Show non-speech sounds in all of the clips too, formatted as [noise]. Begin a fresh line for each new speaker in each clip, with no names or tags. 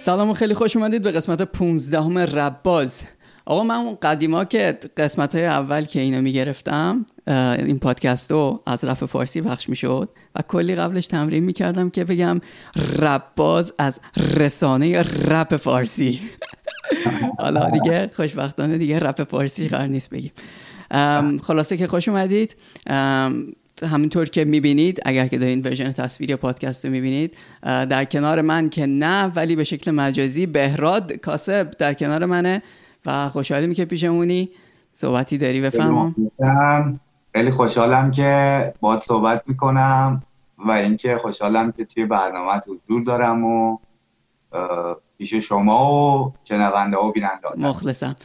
سلام و خیلی خوش اومدید به قسمت 15 همه رباز. آقا من اون قدیما که قسمت های اول که اینو می‌گرفتم این پادکست رو از رف فارسی پخش می‌شد و کلی قبلش تمرین می‌کردم که بگم رباز از رسانه رپ فارسی. [laughs] حالا دیگه خوشبختانه دیگه رپ فارسی قرار نیست بگیم. خلاصه که خوش اومدید. همینطور که می‌بینید اگر که دارین ورژن تصویری یا پادکست رو می‌بینید در کنار من که نه ولی به شکل مجازی بهراد کاسب در کنار منه و خوشحالیم که پیشمونی. صحبتی داری بفهمم
خیلی خوشحالم که باید صحبت می‌کنم و اینکه خوشحالم که توی برنامه حضور دارم و پیش شما و شنونده و بیننده
مخلصم.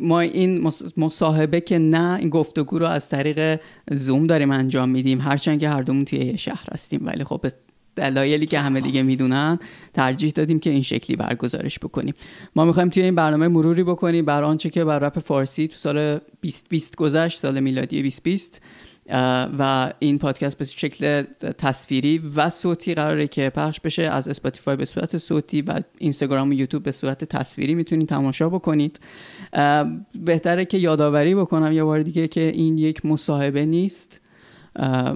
ما این مصاحبه که نه این گفتگو رو از طریق زوم داریم انجام میدیم. هرچند که هر دومون توی شهر هستیم ولی خب دلایلی که همه دیگه می‌دونن ترجیح دادیم که این شکلی برگزارش بکنیم. ما می‌خوایم توی این برنامه مروری بکنیم. بر آنچه که بر رپ فارسی تو سال 2020 گذشت سال میلادی 2020 و این پادکست به شکل تصویری و صوتی قراره که پخش بشه از Spotify به صورت صوتی و اینستاگرام و یوتیوب به صورت تصویری می‌تونید تماشا بکنید. بهتره که یادآوری بکنم یه بار دیگه که این یک مصاحبه نیست.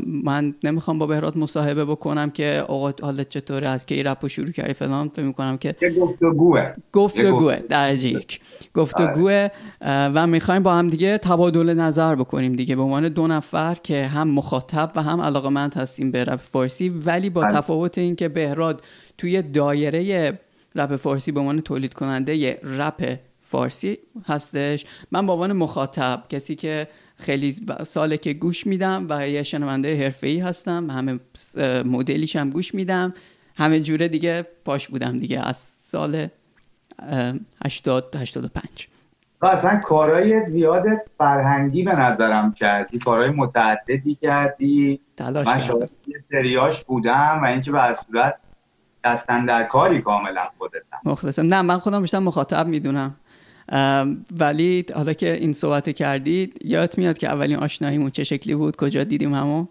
من نمی‌خوام با بهرات مصاحبه بکنم که آقا حالت چطوره از که این رپ شروع کردی فلان فکر می‌کنم که
گفتگوه
گفتگوه درجه یک گفتگوه و می‌خوایم با هم دیگه تبادل نظر بکنیم دیگه. به عنوان دو نفر که هم مخاطب و هم علاقمند هستیم به رپ فارسی ولی با بله. تفاوت این که بهراد توی دایره رپ فارسی به عنوان تولید کننده رپ فارسی هستش. من به عنوان مخاطب کسی که خیلی ساله که گوش میدم و یه شنونده ای هستم همه مدلیش هم گوش میدم. همه جوره دیگه پاش بودم دیگه از سال 80 85
و اصلا کارهای زیاد فرهنگی به نظرم کردی کارهای متعددی کردی.
تلاش
من سریاش بودم و اینکه به صورت دستن در کاری کاملا خودتم
مخلصم. نه من خودم بیشتر مخاطب می‌دونم. ولی حالا که این صحبت کردید یادت میاد که اولین آشناییمون چه شکلی بود؟ کجا دیدیم همو؟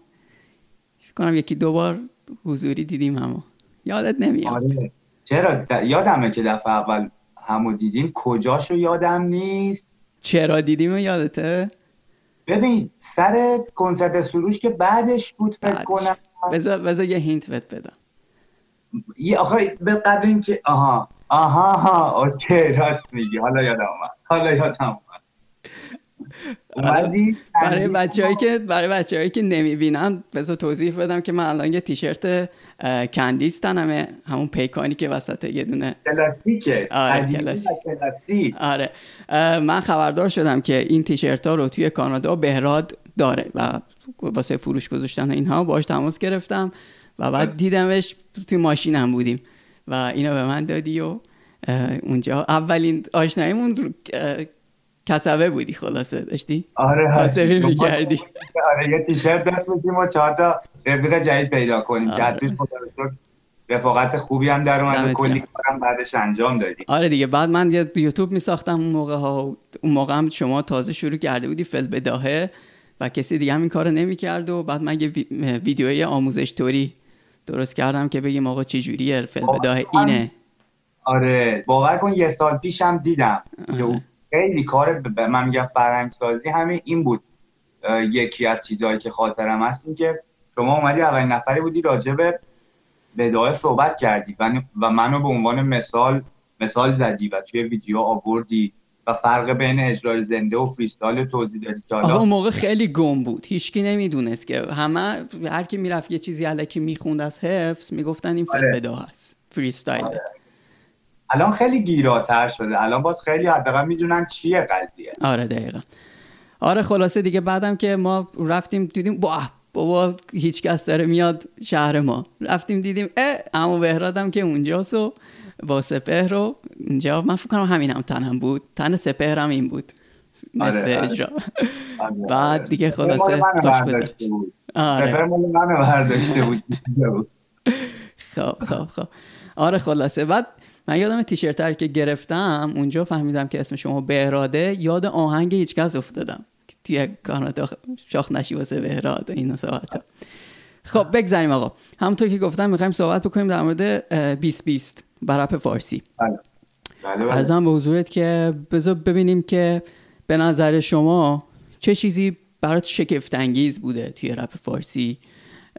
فکر کنم یکی دو بار حضوری دیدیم همو. یادت نمیاد.
آره. چرا؟ یادمه که دفعه اول همو دیدیم. کجاشو یادم نیست؟
چرا دیدیم یادته؟
ببین سر کنسرت سروش که بعدش بود فکر کنم.
بذار یه hint بهت بدم.
یه آخه به قبل اینکه آها. آها ها OK راست میگی. حالا یادم اومد. حالا یادم اومد.
برای بچه‌هایی که برای بچه‌هایی که نمی‌بینن بذار توضیح بدم که من الان یه تیشرت کندیس تنمه همون پیکانی که وسط یه دونه
کلاسیکه
آره آره. من خبردار شدم که این تیشرت ها رو توی کانادا بهراد داره و واسه فروش گذاشتن اینها باش تماس گرفتم و بعد دیدمش توی ماشینم بودیم. و اینو به من دادی و اونجا اولین آشناییمون کسبه بودی خلاصه داشتی؟
آره
کاسبی می‌کردی.
آره یه تیشرت بفروشیم و چهار تا رفیق جدید پیدا کنیم که توش رفاقت خوبی هم در اومد کلی کارم بعدش انجام دادیم
آره دیگه بعد من یه یوتیوب میساختم اون موقع ها اون موقع هم شما تازه شروع کرده بودی فل بداهه و کسی دیگه هم این کارو نمی‌کرد و بعد من یه ویدیوی آموزش توری درست کردم که بگیم آقا چه جوریه فل بداه اینه.
آره باور کن یه سال پیشم دیدم. که خیلی کار به من میگم فرهنگ سازی همین این بود. یکی از چیزهایی که خاطرم هست این که شما اومدی اولین نفری بودی راجع به بداهه صحبت کردی. و منو به عنوان مثال مثال زدی و توی ویدیو آوردی. و فرق بین اجرای زنده و freestyle توضیح دادی که
حالا اون موقع خیلی گم بود. هیچکی نمی‌دونست که همه هر کی می‌رفت یه چیزی الکی می‌خوند از حفظ می‌گفتن این آره. هست freestyle. آره.
الان خیلی گیراتر شده. الان باز خیلی حداقل می‌دونن چیه قضیه.
آره دقیقا. آره خلاصه دیگه بعدم که ما رفتیم دیدیم با بابا هیچ کس داره میاد شهر ما. رفتیم دیدیم اه اما بهرادم که اونجاست و با سپهر رو اینجا من فکر کنم همین هم تنم بود. تن سپهر هم این بود. نصف آره، اجرا. آره. بعد دیگه خلاصه خوش گذشت.
آره. من برداشته بود.
خب خب خب. آره خلاصه. بعد من یادم تیشرت که گرفتم اونجا فهمیدم که اسم شما بهراده. یاد آهنگ هیچکس افتادم. توی کانادا شاخ نشی واسه بهراد این صحبت خب بگذاریم آقا. همونطور که گفتم می‌خوایم صحبت بکنیم در مورد 2020 برپ فارسی.
بله. بله
ارزم به حضورت که بذار ببینیم که به نظر شما چه چیزی برات شگفت انگیز بوده توی رپ فارسی؟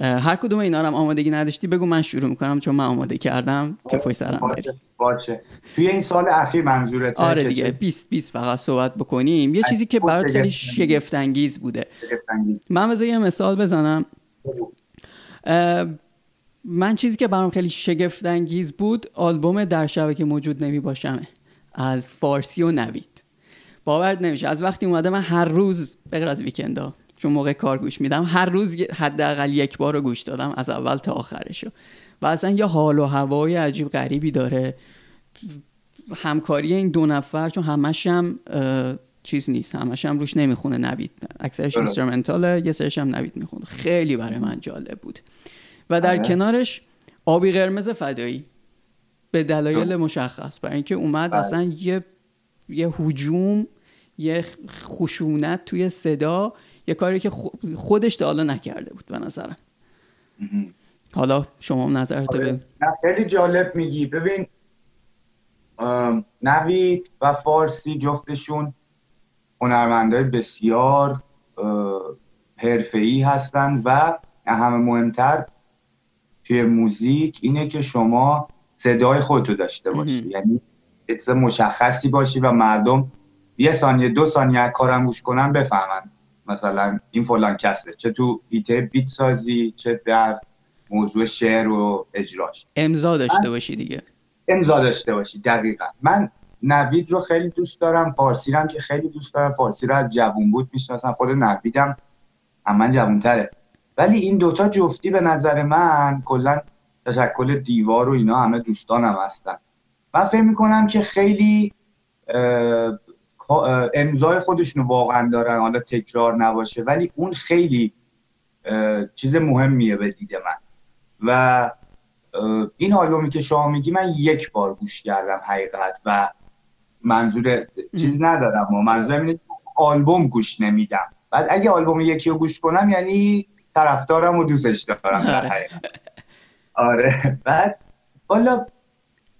هر کدوم اینا هم آمادگی نداشتی بگو من شروع می‌کنم چون من آماده کردم که پای سرم بری
باشه. توی این سال اخیر منظورت
آره دیگه 20 20 فقط صحبت بکنیم. یه چیزی که برات خیلی شگفت انگیز بوده. من بذار یه مثال بزنم. من چیزی که برام خیلی شگفت انگیز بود آلبوم در شبکه موجود نمی باشمه. از فارسی و نوید. باورت نمیشه. از وقتی اومده من هر روز بغیر از ویکندا چون موقع کار گوش میدم هر روز حداقل یک بار رو گوش دادم از اول تا آخرشو. و اصلا یه حال و هوای عجیب غریبی داره. همکاری این دو نفر چون همش هم چیز نیست. همش هم روش نمی‌خونه نوید. اکثرش اینسترومنتاله یه سرش هم نوید می‌خونه. خیلی برای من جالب بود. و در آره. کنارش آبی قرمز فدایی به دلایل مشخص برای اینکه اومد بله. اصلا یه یه حجوم یه خشونت توی صدا یه کاری که خودش تا حالا نکرده بود به نظرم حالا شما نظرت
آره. خیلی جالب میگی ببین نوید و فارسی جفتشون هنرمندای بسیار حرفه‌ای هستند و همه مهمتر توی موزیک اینه که شما صدای خودتو داشته باشی. یعنی مشخصی باشی و مردم یه ثانیه دو ثانیه کارم گوش کنن بفهمن. مثلا این فلان کسه. چه تو ایته بیت سازی چه در موضوع شعر و اجراش.
امضا داشته باشی دیگه.
امضا داشته باشی دقیقا. من نوید رو خیلی دوست دارم فارسی هم که خیلی دوست دارم. فارسی رو از جوون بود می‌شناسم خود نویدم. من جوونتره. ولی این دوتا جفتی به نظر من کلا تشکل دیوار و اینا همه دوستانم هستن. من فکر می‌کنم که خیلی امضای خودشونو واقعا دارن حالا تکرار نباشه ولی اون خیلی چیز مهمیه به دید من. و این آلبومی که شما میگی من یک بار گوش کردم حقیقت و منظور چیز ندارم و منظورم اینه آلبوم گوش نمیدم. بعد اگه آلبوم یکی رو گوش کنم یعنی طرفدارم و دوستش دارم در آره. آره. بعد والا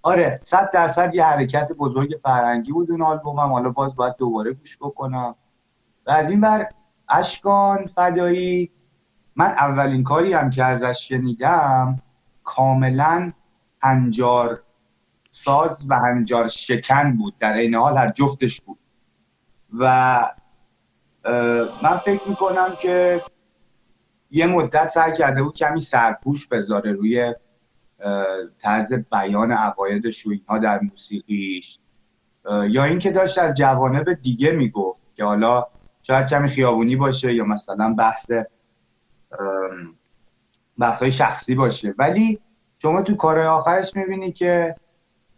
آره صد درصد یه حرکت بزرگ فرهنگی بود اون آلبومم. حالا باز باید دوباره گوش بکنم. و از این بر اشکان فدایی من اولین کاری هم که ازش شنیدم کاملا هنجار ساز و هنجار شکن بود. در این حال هر جفتش بود. و من فکر می‌کنم که یه مدت سعی کرده بود کمی سرپوش بذاره روی طرز بیان عقایدش و اینها در موسیقیش. یا اینکه داشت از جوانب دیگه می‌گفت که حالا شاید کمی خیابونی باشه یا مثلا بحث بحث های شخصی باشه. ولی شما تو کار آخرش می‌بینی که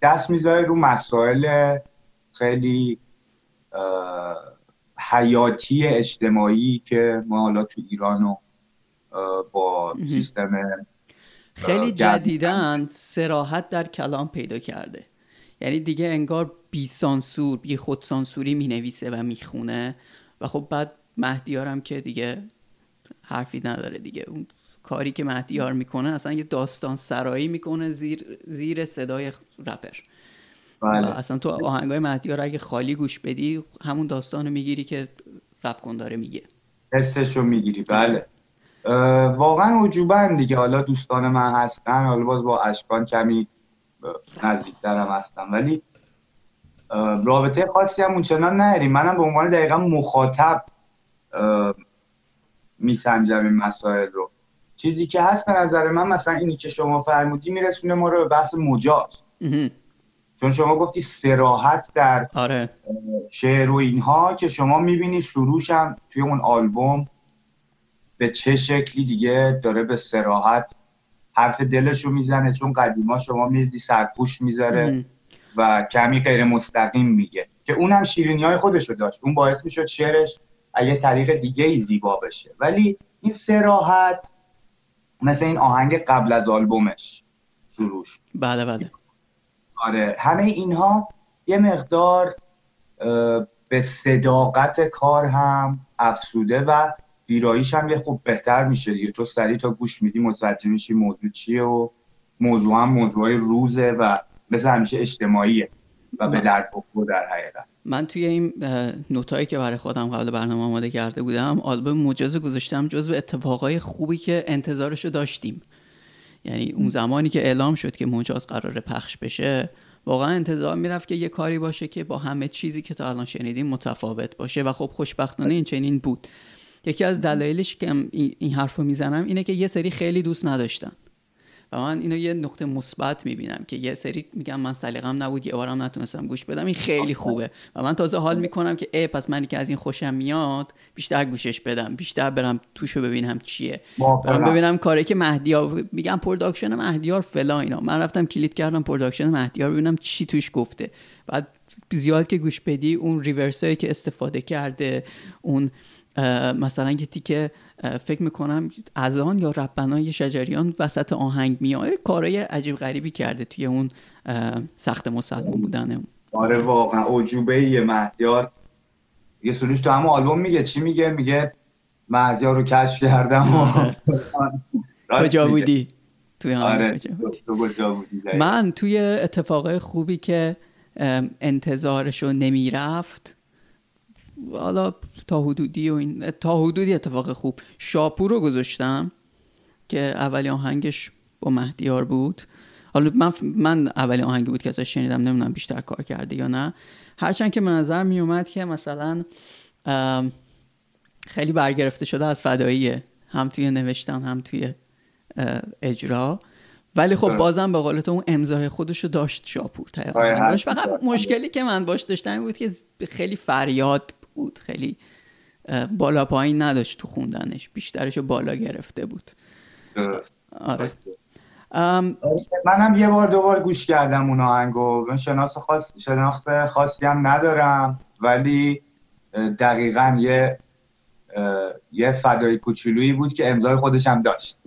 دست می‌ذاره رو مسائل خیلی حیاتی اجتماعی که ما حالا تو ایران و با سیستم
خیلی جدیدن سراحت در کلام پیدا کرده. یعنی دیگه انگار بی سانسور بی خود سانسوری می نویسه و می‌خونه و خب بعد مهدیارم که دیگه حرفی نداره دیگه. اون کاری که مهدیار می‌کنه اصلا یه داستان سرایی می‌کنه زیر, زیر صدای رپر. بله. اصلا تو آهنگای مهدیار اگه خالی گوش بدی همون داستانو می‌گیری که رپ داره میگه.
حسشو می‌گیری. بله. واقعا وجوبن دیگه. حالا دوستان من هستن حالا باز با اشکان کمی نزدیکتر هم هستم. ولی رابطه خاصی هم اونچنان نهریم منم به عنوان دقیقا مخاطب میسنجم این مسائل رو. چیزی که هست به نظر من مثلا اینی که شما فرمودی میرسونه ما رو به بحث مجاز. چون شما گفتی سراحت در
آره.
شعر و اینها که شما می‌بینی سروش هم توی اون آلبوم به چه شکلی دیگه داره به سراحت حرف دلش رو می‌زنه چون قدیما شما میدی سرپوش می‌ذاره و کمی غیر مستقیم میگه. که اونم شیرینی های خودش رو داشت. اون باعث می‌شد شعرش یه طریق دیگه ای زیبا بشه. ولی این سراحت مثل این آهنگ قبل از آلبومش سروش
بله بله.
آره. همه اینها یه مقدار به صداقت کار هم افسوده و ویراییش هم یه خوب بهتر میشه دیگه. تو سریع تا گوش میدی متوجه میشی موضوع چیه و موضوع هم موضوع روزه و مثل همیشه اجتماعیه و به درد بخور در حقیقت.
من توی این نوتایی که برای خودم قبل برنامه آماده کرده بودم آلبوم مجاز گذاشتم جزو اتفاقای خوبی که انتظارشو داشتیم. یعنی اون زمانی که اعلام شد که مجاز قرار پخش بشه واقعا انتظار می‌رفت که یه کاری باشه که با همه چیزی که تا الان شنیدیم متفاوت باشه و خب خوشبختانه این چنین بود. یکی از دلایلش که این حرف رو می‌زنم اینه که یه سری خیلی دوست نداشتن. و من اینو یه نقطه مثبت می‌بینم که یه سری میگم من سلیقم نبود یه بارم نتونستم گوش بدم این خیلی خوبه. و من تازه حال می‌کنم که ای پس منی که از این خوشم میاد بیشتر گوشش بدم بیشتر برم توشو ببینم چیه. برم ببینم کاری که مهدیار میگم production مهدیار فلان اینا. من رفتم کلید کردم production مهدیار ببینم چی توش گفته. بعد زیاد که گوش بدی اون ریورسایی که استفاده کرده اون مثلا یه تیکه فکر می‌کنم از آن یا ربنای شجریان وسط آهنگ میاد. کارای عجیب غریبی کرده توی اون سخت مسلمان بودنه
آره واقعا عجوبه یه مهدیار. یه سروش تو همه آلبوم میگه چی میگه؟ میگه مهدیار رو کشف کردم و [laughs]
کجا بودی؟ توی
آره
من توی اتفاقای خوبی که انتظارشو نمی‌رفت حالا تا حدودی و این تا حدودی اتفاق خوب. شاپور رو گذاشتم که اولی آهنگش با مهدیار بود. حالا من من اولی آهنگی بود که ازش شنیدم نمی‌دونم بیشتر کار کرده یا نه. هرچند که به نظر می اومد که مثلا خیلی برگرفته شده از فداییه هم توی نوشتن هم توی اجرا. ولی خب بازم به قول اون امضای خودش رو داشت شاپور داشت. فقط مشکلی که من باش داشتم بود که خیلی فریاد بود. خیلی بالا پایین نداشت تو خوندنش. بیشترش بالا گرفته بود. آره.
منم یه بار دوبار گوش کردم اون آهنگو من شناس خاص شناخت خاصی هم ندارم. ولی دقیقا یه یه فدای کوچولویی بود که امضای خودش هم داشت.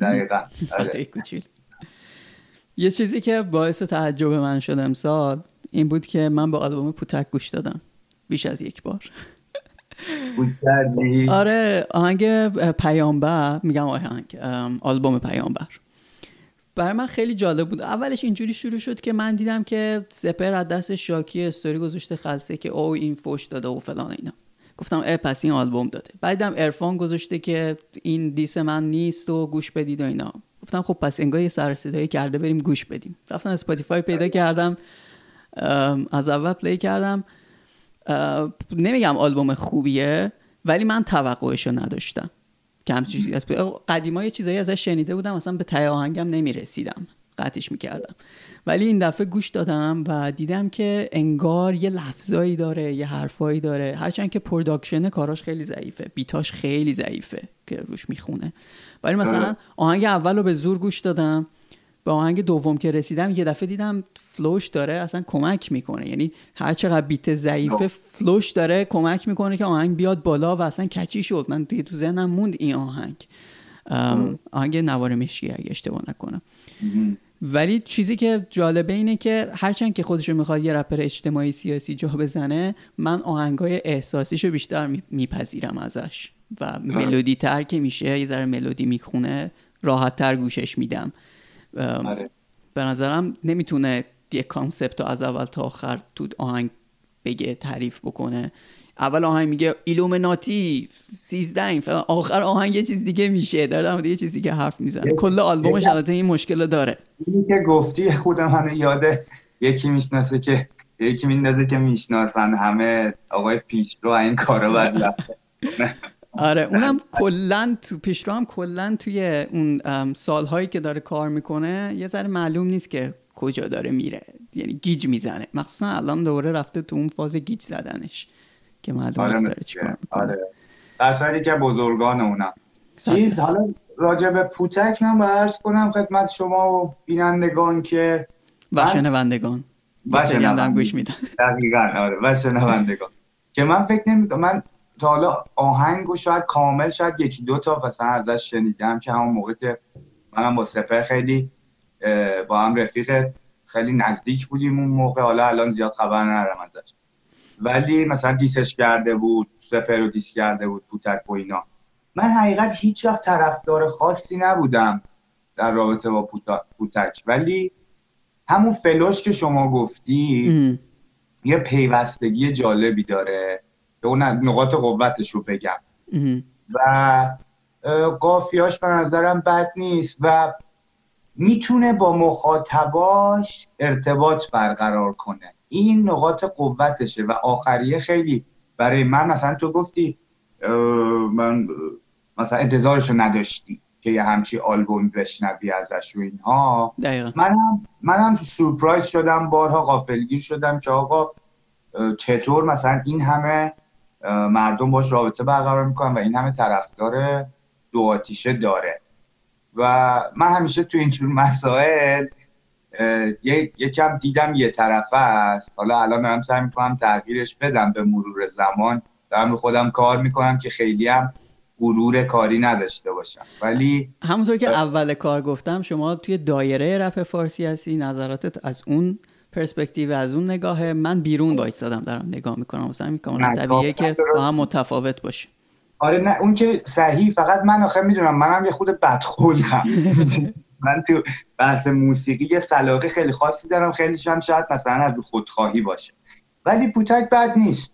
دقیقا.
آره. یه چیزی که باعث تعجب من شد امسال این بود که من به آلبوم پوتک گوش دادم. بیش از یک بار. آره آهنگ پیامبر میگم آهنگ آلبوم پیامبر. برای من خیلی جالب بود. اولش اینجوری شروع شد که من دیدم که سپر از دست شاکی استوری گذاشته خلصه که او این فوش داده و فلان اینا. گفتم اه پس این آلبوم داده. بعدم عرفان گذاشته که این diss من نیست و گوش بدید و اینا. گفتم خب پس انگار یه سر کرده بریم گوش بدیم. رفتم Spotify پیدا کردم از اول play کردم. نمیگم آلبوم خوبیه ولی من توقعشو نداشتم. که همچین چیزی از قدیما یه چیزایی ازش شنیده بودم اصلا به ته آهنگم نمی‌رسیدم. قطعش می‌کردم. ولی این دفعه گوش دادم و دیدم که انگار یه لفظایی داره یه حرفایی داره. هرچند که production کاراش خیلی ضعیفه. beat اش خیلی ضعیفه که روش می‌خونه. ولی مثلا آهنگ اول رو به زور گوش دادم. به آهنگ دوم که رسیدم یه دفعه دیدم فلوش داره اصلا کمک می‌کنه. یعنی هر چقدر بیت ضعیفه فلوش داره کمک می‌کنه که آهنگ بیاد بالا و اصلا کچی شد. من دیگه تو ذهنم موند این آهنگ. آهنگ نوار مشکی اگه اشتباه نکنم. ولی چیزی که جالبه اینه که هرچند که خودشو می‌خواد یه رپر اجتماعی سیاسی جا بزنه من آهنگای احساسیشو بیشتر میپذیرم ازش. و ملودی تر که میشه یه ذره ملودی می‌خونه راحت تر گوشش میدم. آره. به نظرم نمی‌تونه یه concept رو از اول تا آخر تو آهنگ بگه تعریف بکنه. اول آهنگ میگه Illuminati سیزده این آخر آهنگ یه چیز دیگه میشه. داره یه چیز دیگه حرف می‌زنه. کل آلبومش البته این مشکل داره.
اینی که گفتی خودم من یاده. یکی می‌شناسه که یکی میندازه که می‌شناسن همه. آقای پیشرو این کارو بعد [laughs]
آره اونم کلا تو پیشرو هم کلا توی اون سالهایی که داره کار می‌کنه یه ذره معلوم نیست که کجا داره میره. یعنی گیج می‌زنه. مخصوصا الان دوره رفته تو اون فاز گیج زدنش که معلوم آره نیست داره چیکار می‌کنه.
آره. که بزرگان اونم. چیز حالا راجع به پوتک من عرض کنم خدمت شما و بینندگان که
و شنوندگان. و شنوندگان گوش میدن.
دقیقا آره. و شنوندگان. که من فکر نمی‌دونم من تا حالا آهنگ و شاید کامل شاید یکی دو تا مثلا ازش شنیدم که همون موقع که منم با سفر خیلی با هم رفیق خیلی نزدیک بودیم اون موقع. حالا الان زیاد خبر ندارم ازش. ولی مثلا دیسش کرده بود سپرودیس کرده بود پوتک و اینا. من حقیقت هیچ وقت طرفدار خاصی نبودم در رابطه با پوتک ولی همون فلوش که شما گفتی یه پیوستگی جالبی داره. اون نقاط قوتش رو بگم. و قافیاش به نظرم بد نیست و می‌تونه با مخاطباش ارتباط برقرار کنه. این نقاط قوتشه و آخریه خیلی برای من مثلا تو گفتی من مثلا انتظارش رو نداشتی که یه همچی آلبوم بشنوی ازش و اینها. منم منم سورپرایز شدم بارها غافلگیر شدم که آقا چطور مثلا این همه مردم باش رابطه برقرار می‌کنن و این همه طرفدار دو آتیشه داره. و من همیشه تو اینجور مسائل یکم دیدم یه طرفه است. حالا الان دارم سعی می‌کنم تغییرش بدم به مرور زمان. دارم به خودم کار می‌کنم که خیلی هم غرور کاری نداشته باشم. ولی
همونطور که اول کار گفتم شما توی دایره رپ فارسی هستی نظراتت از اون پرسپکتیو از اون نگاه من بیرون وایسادم دارم نگاه می‌کنم. مثلا می‌کنم طبیعیه که با هم متفاوت باشه.
آره نه اون که صحیح فقط من آخه می‌دونم منم یه خود بدخولم [laughs] من تو بحث موسیقی یه سلاقه خیلی خاصی دارم خیلی هم شاید مثلا از خودخواهی باشه. ولی پوتک بد نیست.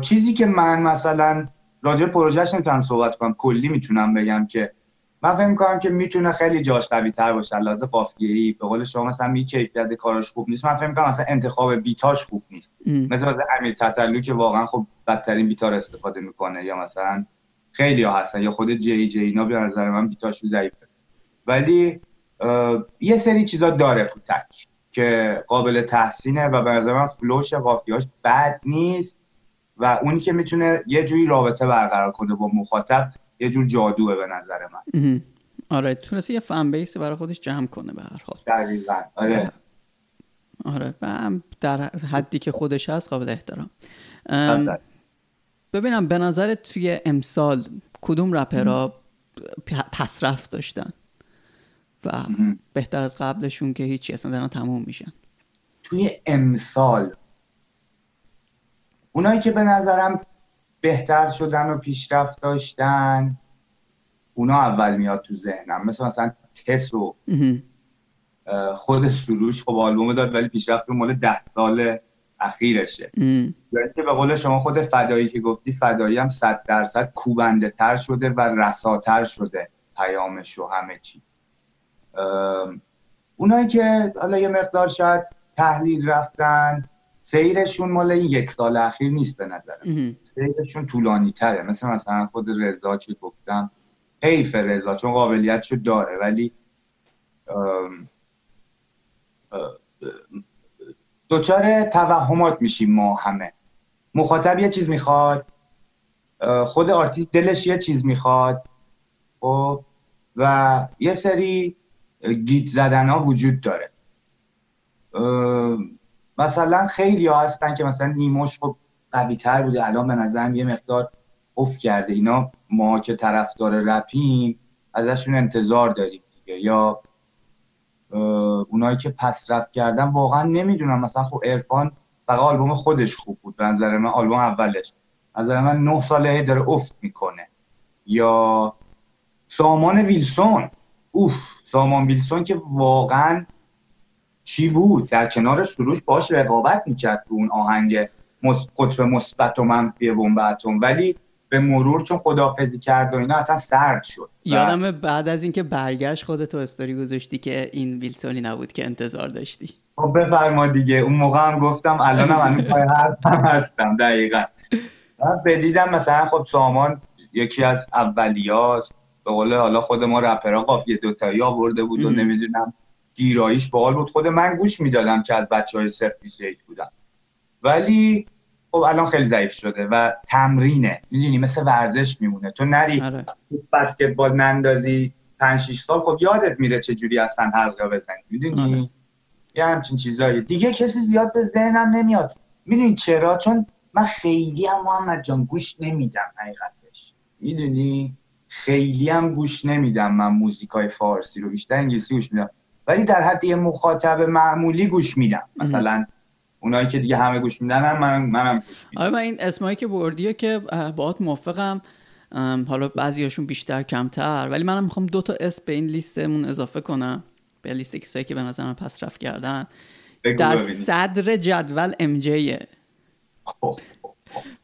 چیزی که من مثلا راجع پروژهش نمی‌تونم صحبت کنم کلی می‌تونم بگم که من فکر می‌کنم که می‌تونه خیلی جاش قوی تر باشه. لحاظ قافیه‌ای به قول شما مثلا می کیفیت کاراش خوب نیست. من فکر می‌کنم مثلا انتخاب بیتاش خوب نیست. مثل مثلا امیر تتلو که واقعا خب بدترین بیتار استفاده می‌کنه یا مثلا خیلی ها هستن یا خود جی جی اینا به نظر من بیتاش ضعیفه. ولی یه سری چیزا داره پوتک که قابل تحسینه و به نظر من فلوش قافیه‌اش بد نیست و اونی که می‌تونه یه جوری رابطه برقرار کنه با مخاطب یه جور جادوه به نظر من.
آره تونسته یه فن بیس برای خودش جمع کنه به هر حال.
دقیقا. آره.
آره. و هم در حدی که خودش هست قابل احترام. ببینم به نظر توی امسال کدوم رپرها پسرفت داشتن؟ و بهتر از قبلشون که هیچی اصلا دارن تموم میشن.
توی امسال اونایی که به نظرم بهتر شدن و پیشرفت داشتن. اونا اول میاد تو ذهنم. مثل مثلا تسو خود سروش خب آلبوم داد ولی پیشرفت رو مال ده سال اخیرشه. یعنی که به قول شما خود فدایی که گفتی فدایی هم صد درصد کوبنده تر شده و رساتر شده پیامش و همه چی. اونایی که حالا یه مقدار شاید تحلیل رفتن سیرشون مال این یک سال اخیر نیست به نظرم. سیرشون طولانی تره. مثل مثلا خود رضا که گفتم حیف رضا چون قابلیتشو داره ولی دچار توهمات میشیم ما همه. مخاطب یه چیز می‌خواد خود آرتیست دلش یه چیز می‌خواد خب؟ و یه سری گیت زدن ها وجود داره. مثلا خیلی ها هستن که مثلا نیموش خب قوی تر بوده. الان به نظرم یه مقدار افت کرده. اینا ما که طرفدار رپیم ازشون انتظار داریم دیگه. یا اونایی که پس رپ کردن واقعا نمی‌دونم. مثلا خب ارفان فقط آلبوم خودش خوب بود. به نظر من آلبوم اولش. نظر من نه ساله داره افت می‌کنه. یا سامان ویلسون. اوف سامان ویلسون که واقعا چی بود؟ در کنار سروش باش رقابت می‌کرد تو اون آهنگ قطب مثبت و منفی بمب اتم ولی به مرور چون خدافزی کرد و اینا اصلا سرد شد.
یادم بعد از اینکه برگشت خودتو استوری گذاشتی که این ویلسونی نبود که انتظار داشتی.
خب بفرما دیگه. اون موقع هم گفتم الان هم پای هم هستم دقیقا. من بدیدم مثلا خب سامان یکی از اولیاست. به قول حالا خود ما رپرها قافیه دوتایی آورده بود و نمی‌دونم گیراییش باحال بود. خود من گوش می‌دادم که از بچه های صرف بودم ولی خب الان خیلی ضعیف شده و تمرینه. می‌دونی مثل ورزش میمونه. تو نری آره. بسکتبال نندازی 5 6 سال خب یادت میره چه جوری اصلا حلقه بزنی. می‌دونی؟ آره. یه همچین چیزایی. دیگه کسی زیاد به ذهنم نمیاد. می‌دونی چرا؟ چون من خیلی هم محمد جان گوش نمیدم حقیقتش می‌دونی؟ خیلی هم گوش نمیدم من موزیکای فارسی رو. بیشتر انگلیسی گوش میدم. ولی در حد یه مخاطب معمولی گوش میدم. مثلا اونایی که دیگه همه گوش میدن هم من منم گوش
میدم. آره من این اسمایی که بردیه که باهات موافقم. حالا بعضیاشون بیشتر کمتر ولی منم می‌خوام دو تا اسم به این لیستمون اضافه کنم. به لیست کسایی که به نظرم پس رفت کردن. در صدر جدول ام جیه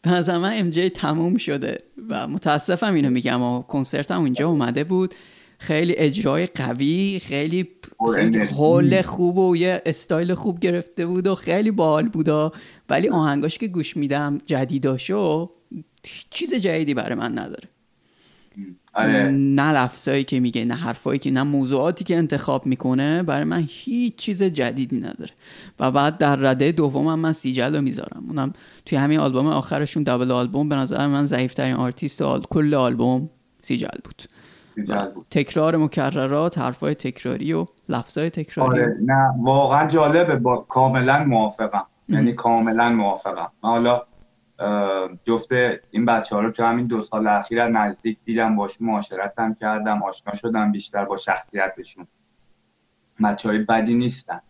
به نظر من ام جی تموم شده و متاسفم اینو میگم و کنسرتم اونجا اومده بود. خیلی اجرای قوی خیلی حال خوب و یه استایل خوب گرفته بود و خیلی باحال بود ولی آهنگاش که گوش میدم جدیداشو چیز جدیدی برای من نداره. آره. نه لفظایی که میگه نه حرفایی که نه موضوعاتی که انتخاب می‌کنه برای من هیچ چیز جدیدی نداره. و بعد در رده دومم من سیجل رو می‌ذارم. اونم توی همین آلبوم آخرشون double album به نظر من ضعیفترین آرتیست آل... کل آلبوم سیجل بود. تکرار مکررات حرفای تکراری و لفظای تکراری
آره. نه واقعا جالبه با کاملا موافقم یعنی کاملا موافقم حالا جفت این بچه ها رو تو همین دو سال اخیر نزدیک دیدم باشون معاشرت هم کردم آشنا شدم بیشتر با شخصیتشون بچه های بدی نیستن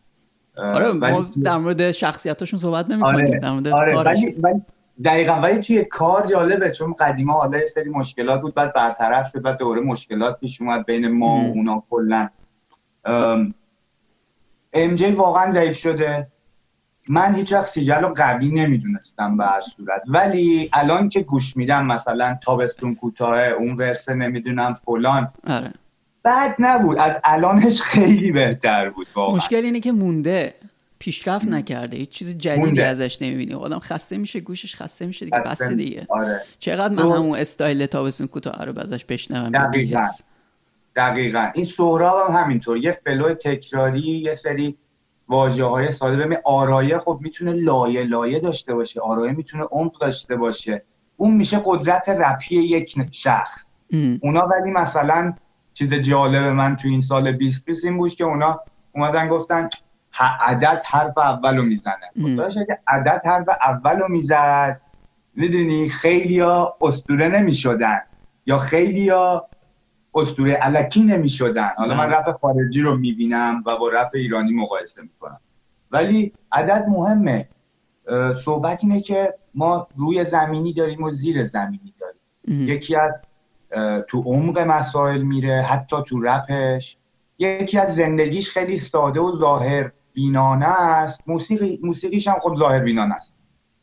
آره ما در مورد شخصیتشون صحبت نمی آره. در مورد آره.
ولی, دقیقا. ولی توی کار جالبه چون قدیما حالا یه سری مشکلات بود بعد برطرف شد بعد دوره مشکلات پیش اومد بین ما و اونا کلا. ام جی واقعا ضعیف شده. من هیچ وقت سیجل رو قوی نمی‌دونستم به هر صورت. ولی الان که گوش میدم مثلا تابستون کوتاه اون verse ه نمی‌دونم فلان.
آره.
بد نبود. از الانش خیلی بهتر بود واقعا.
مشکل اینه که مونده. پیشرفت نکرده. هیچ چیز جدیدی. ازش نمی‌بینی. آدم خسته میشه گوشش خسته میشه دیگه بس دیگه.
آره.
چقدر من همون استایل تابستون کوتاه رو ازش بشنوم؟
دقیقا. دقیقا. این سهراب هم همینطور. یه flow تکراری یه سری واژه های ساده. ببین آرایه خب می‌تونه لایه لایه داشته باشه. آرایه می‌تونه عمق داشته باشه. اون میشه قدرت رپی یک شخص. اونا ولی مثلا چیز جالب من تو این سال 2020 این بود که اونا اومدن گفتن عدد حرف اولو می‌زنه. خب اگه عدد حرف اولو می‌زد می‌دونی خیلی ها اسطوره نمی‌شدن. یا خیلی ها اسطوره علکی نمی شدن حالا من. رپ خارجی رو می‌بینم و با رپ ایرانی مقایسه می‌کنم. ولی عدد مهمه. صحبت اینه که ما روی زمینی داریم و زیر زمینی داریم. یکی از تو عمق مسائل میره حتی تو رپش. یکی از زندگیش خیلی ساده و ظاهر. بینانه است. موسیقی موسیقیش هم خب ظاهر بینانه است.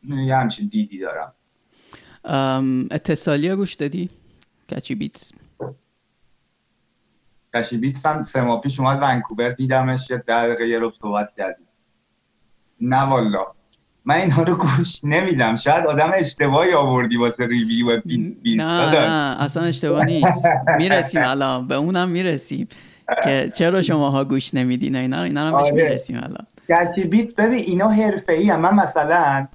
یه همچین دیدی دارم.
اتصالیا گوش دادی؟ کچی بیت.
کشیبیتس هم سه ماه پیش اومد ونکوور دیدمش یه دقیقه یه رو صحبت کردیم. نه والا. من اینها رو گوش نمیدم. شاید آدم اشتباهی آوردی واسه ریویو
نه نه اصلا اشتباه نیست. می‌رسیم الان. به اونم می‌رسیم. که چرا شماها گوش نمیدین اینا اینا هم بهش آره. می‌رسیم الان.
کشیبیت ببین اینا حرفه‌ای هم. من مثلا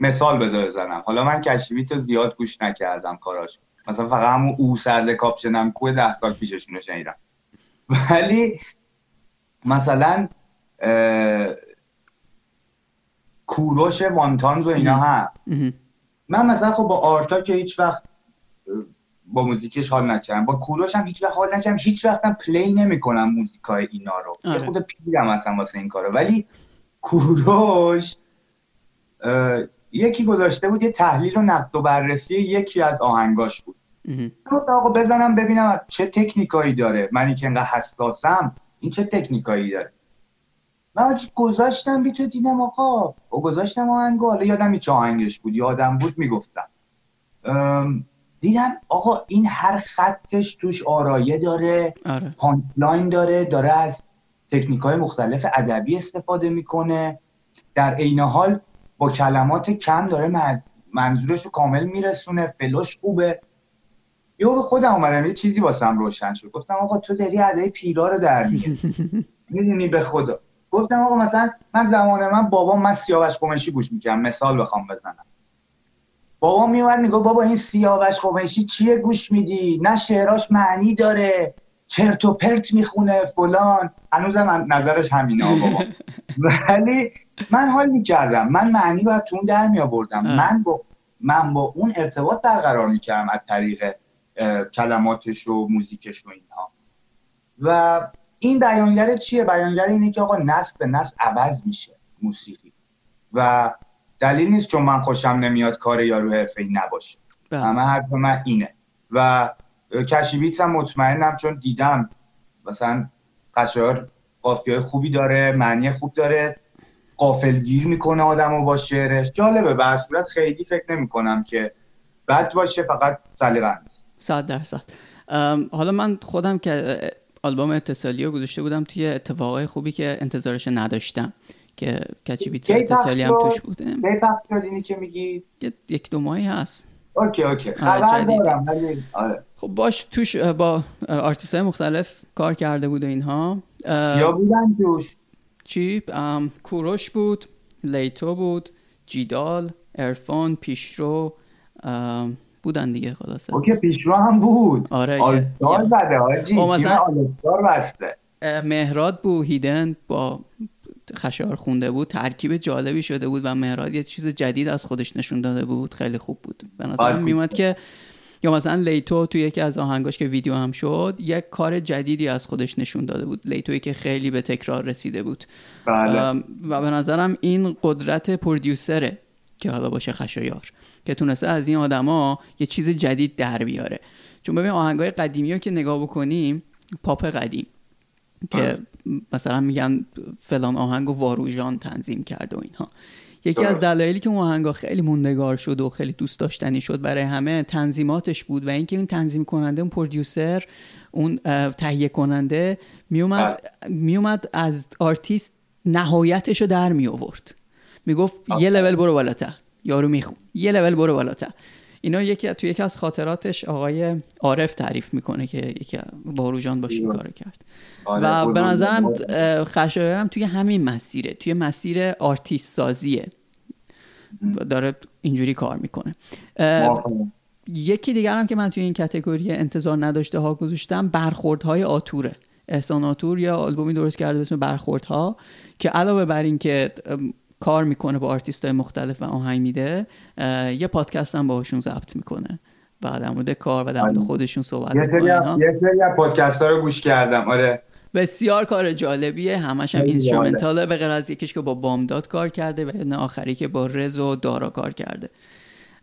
مثال بذار بزنم. حالا من کشیبیت رو زیاد گوش نکردم کاراش. مثلا فقط همون هوا سرده کاپشنم کو ده سال پیششون رو شنیدم. ولی مثلا کوروش Wantons و اینا هم. من مثلا خب با آرتا که هیچ وقت با موزیکش حال نکردم. با کوروش هم هیچ وقت حال نکردم. هیچ وقت هم play نمی‌کنم موزیکای اینا رو. یه آره. خود پیرم اصلا واسه این کارو ولی کوروش یکی گذاشته بود یه تحلیل و نقد و بررسی یکی از آهنگاش بود. گفت آقا بزنم ببینم چه تکنیکایی داره. منی که انقدر حساسم این چه تکنیکایی داره. من گذاشتم بی تو دیدم آقا. و گذاشتم آهنگو. حالا یادم چه آهنگش بود. یادم بود می‌گفتم. دیدم آقا این هر خطش توش آرایه داره
آره.
پانتلاین داره داره از تکنیک های مختلف ادبی استفاده می‌کنه. در عین حال با کلمات کم داره منظورش رو کامل میرسونه فلوش خوبه. یهو به خودم اومدم یه چیزی واسم روشن شد. گفتم آقا تو داری ادای پیرا رو در می‌دونی [laughs] به خدا. گفتم آقا مثلا من زمان من بابا من سیاوش قمیشی گوش می‌کردم مثال بخوام بزنم. بابا میومد میگه بابا این سیاوش قمیشی چیه گوش میدی؟ نه شعراش معنی داره. چرت و پرت می‌خونه فلان. هنوزم نظرش همینه بابا. [laughs] ولی من حال می‌کردم. من معنی رو از تو در می من با من با اون ارتباط برقرار می‌کردم از طریق کلماتش و موزیکش و اینها. و این بیانگر چیه؟ بیانگر اینه که آقا نسل به نسل عوض میشه موسیقی. و دلیل نیست چون من خوشم نمیاد کار یارو حرفه‌ای نباشه.
بله.
همه حرف من اینه. و کشیبیت هم مطمئنم چون دیدم مثلا قشار قافیه خوبی داره معنی خوب داره غافلگیر می‌کنه آدمو با شعرش. جالبه به صورت خیلی فکر نمی کنم که بد باشه فقط سلیقه نیست
صد درصد. حالا من خودم که آلبوم اتصالی رو گذاشته بودم توی اتفاقای خوبی که انتظارش نداشتم. که Catchybeatz
که
اتصالی هم توش بوده.
پخش شد اینی که میگی؟
یه- یک دو ماهی هست.
اوکی اوکی. خبر. دارم آره.
خب باش توش با آرتیست های مختلف کار کرده بود و اینها.
یا بودن توش؟
چی؟ کوروش بود لیتو بود جیدال عرفان پیشرو بودن دیگه خلاصه.
اوکی پیشرو هم بود.
آره، یه-
all-star
یه- او
تیم
مثلا-
بسته.
مهراد بود Hidden با خشار خونده بود ترکیب جالبی شده بود و مهراد یه چیز جدید از خودش نشون داده بود خیلی خوب بود. به نظرم
آره.
میومد که یا مثلا لیتو توی یکی از آهنگاش که ویدیو هم شد یک کار جدیدی از خودش نشون داده بود لیتویی که خیلی به تکرار رسیده بود.
بله.
و به نظرم این قدرت پردیوسره که حالا باشه خشایار که تونسته از این آدما یه چیز جدید در بیاره. چون ببین آهنگای قدیمی رو که نگاه بکنیم پاپ قدیم که مثلا میگن فلان آهنگ و واروژان تنظیم کرده و اینها. یکی از. دلایلی که اون آهنگا خیلی موندگار شد و خیلی دوست داشتنی شد برای همه تنظیماتش بود و اینکه این تنظیم کننده اون producer اون تهیه کننده میومد میومد از آرتیست نهایتش رو در می آورد می‌گفت یه لول برو بالاتر یارو میخون. یه لول برو بالاتر. اینا یکی تو یکی از خاطراتش آقای عارف تعریف می‌کنه که یکی واروژان باش این کارو کرد.
آره،
و به. نظرم خشایارم توی همین مسیره توی مسیر آرتیست سازیه. و داره اینجوری کار می‌کنه. یکی دیگر هم که من توی این category انتظار نداشته ها گذاشتم برخوردهای آتوره. احسان آتور یه آلبومی درست کرده به اسم برخوردها که علاوه بر این که کار می‌کنه با آرتیست های مختلف و آهنگ میده اه، یه پادکست هم باهاشون ضبط می‌کنه و در مورد کار و در مورد
آره.
خودشون صحبت می‌کنه
یه سری از پادکست ها رو گوش کردم آره.
بسیار کار جالبیه همش هم اینسترومنتاله به غیر از یکیش که با بامداد کار کرده و نه آخری که با رز و دارا کار کرده.